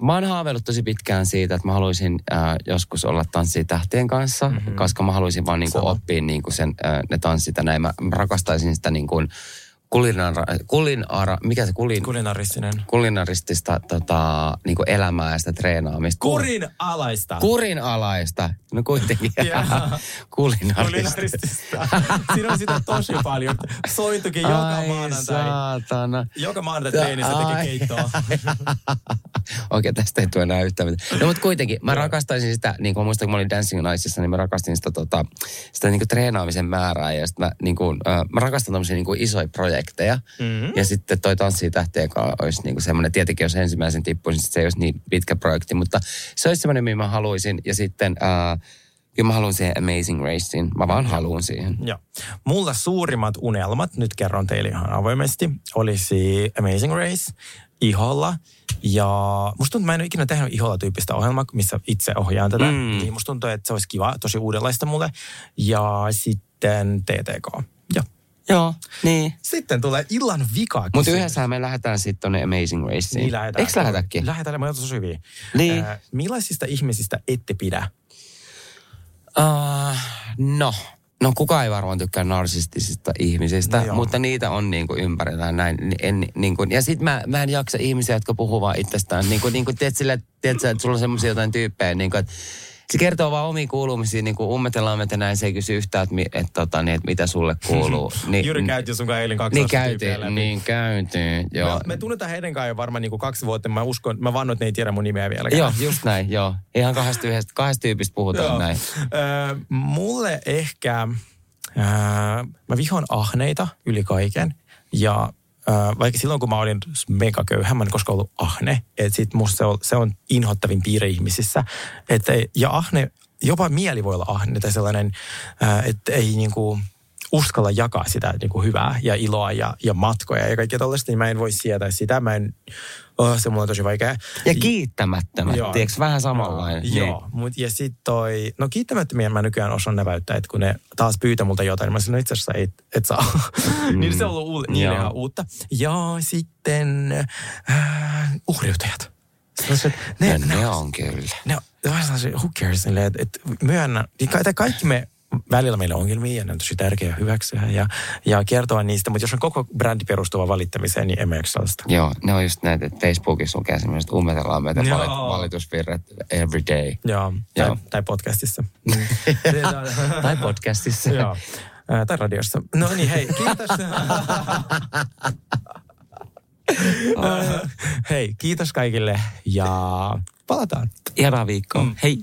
Speaker 3: Mä oon haaveillut tosi pitkään siitä, että mä haluaisin ö, joskus olla tanssitähtien kanssa, mm-hmm. koska mä haluaisin vaan niinku
Speaker 2: Sama.
Speaker 3: oppia niinku sen, ö, ne tanssit ja näin. Mä, rakastaisin sitä niin kuin kulinara, kulinara, mikä se kulin,
Speaker 2: Kulinaristinen.
Speaker 3: kulinaristista tota, niinku elämää ja sitä treenaamista.
Speaker 2: Kurin alaista.
Speaker 3: Kurinalaista. No kuitenkin.
Speaker 2: Jaa. Kulinaristista. Siinä on sitä tosi paljon. Sointukin joka
Speaker 3: Ai
Speaker 2: maanantai.
Speaker 3: saatana.
Speaker 2: Joka maanantai treenissä teki keittoa.
Speaker 3: Okei, tästä ei tule enää yhtään mitään. No mutta kuitenkin, mä rakastaisin sitä, niin kuin muistan kun mä olin Dancing Naisissa, niin mä rakastin sitä, tota, sitä niin kuin treenaamisen määrää. Ja sit mä, niin kuin, äh, mä rakastan tämmöisiä niin kuin isoja projekteja. Mm-hmm. Ja sitten toi Tanssii tähtien kanssa olisi niin kuin semmoinen, tietenkin jos ensimmäisen tippuisin, sit se ei olisi niin pitkä projekti. Mutta se olisi semmoinen, mihin mä haluaisin. Ja sitten, äh, kyllä mä haluan siihen Amazing Raceen. Mä vaan haluan siihen.
Speaker 2: Joo. Mulla suurimmat unelmat, nyt kerron teille ihan avoimesti, olisi Amazing Race, Iholla. Ja musta tuntuu, että mä en ole ikinä tehnyt Iholla tyyppistä ohjelmaa, missä itse ohjaan tätä.
Speaker 3: Mm.
Speaker 2: Niin musta tuntuu, että se olisi kiva, tosi uudenlaista mulle. Ja sitten TTK. Joo.
Speaker 3: Niin.
Speaker 2: Sitten tulee illan vika.
Speaker 3: Mutta yhdessä me lähdetään sitten tonne Amazing Raceen.
Speaker 2: Niin lähdetään.
Speaker 3: Eikö lähdetäkin?
Speaker 2: Lähdetään, mä oon tosi hyviä.
Speaker 3: Niin.
Speaker 2: Äh, millaisista ihmisistä ette pidä?
Speaker 3: Uh, no, no kukaan ei varmaan tykkää narsistisista ihmisistä,
Speaker 2: No
Speaker 3: mutta niitä on niin kuin ympärillä näin. En, niin kuin, ja sitten mä, mä en jaksa ihmisiä, jotka puhuu vaan itsestään. Niin kuin, niin kuin tiedät, sille, tiedät, sä, että sulla on semmoisia jotain tyyppejä, niin kuin, että se kertoo vaan omiin kuulumisiin, niin kuin ummetellaan meitä näin, se ei kysy yhtään, että, mi- että, tota, niin, että mitä sulle kuuluu. Niin,
Speaker 2: Jyri käytiin sun kanssa eilen kaksi
Speaker 3: Niin käytiin,
Speaker 2: läpi.
Speaker 3: niin käytiin, joo.
Speaker 2: Me, me tunnetaan heidän kanssa jo varmaan niin kuin kaksi vuotta. Mä uskon, mä vannon, että ne ei tiedä mun nimeä vieläkään.
Speaker 3: Joo, just näin, joo. Ihan kahdesta, yhdestä, kahdesta tyypistä puhutaan
Speaker 2: Joo.
Speaker 3: näin.
Speaker 2: Öö, mulle ehkä, öö, mä vihoan ahneita yli kaiken. Ja vaikka silloin, kun mä olin mega köyhä, mä en koskaan ollut ahne. Et sit musta se on, se on inhottavin piirre ihmisissä. Et, ja ahne, jopa mieli voi olla ahne tai sellainen, että ei niinku uskalla jakaa sitä niin kuin hyvää ja iloa ja, ja matkoja ja kaikkea tällaista, niin mä en voi sietää sitä. Mä en, oh, se mulla on tosi vaikea.
Speaker 3: Ja kiittämättömät,
Speaker 2: Joo.
Speaker 3: tiedätkö, vähän samanlainen. Niin.
Speaker 2: Joo, mut, ja sitten toi, no kiittämättömiä mä nykyään osaan näväyttää, että kun ne taas pyytää multa jotain, niin mä sanoin, no itse asiassa et, et saa. Mm. niin se on ollut niin
Speaker 3: Joo.
Speaker 2: ihan uutta. Ja sitten äh, uhriutajat. Sellaiset, ne, ne,
Speaker 3: ne on kyllä.
Speaker 2: ne on who cares, niille, että et myönnä, niin kaikki me välillä meillä on ongelmia ja ne on tosi tärkeää hyväksyä ja, ja kertoa niistä, mutta jos on koko brändi perustuva valittamiseen, niin emme sellaista.
Speaker 3: Joo, ne on just näitä, että Facebookissa lukee semmoiset ummetellaan meitä
Speaker 2: Joo.
Speaker 3: valit, valitusvirret every day.
Speaker 2: Joo, tai,
Speaker 3: Joo.
Speaker 2: tai podcastissa.
Speaker 3: tai podcastissa.
Speaker 2: Joo. Tai radiossa. No niin, hei, kiitos. Hei, kiitos kaikille ja palataan.
Speaker 3: Ihanaa viikkoa. Mm. Hei.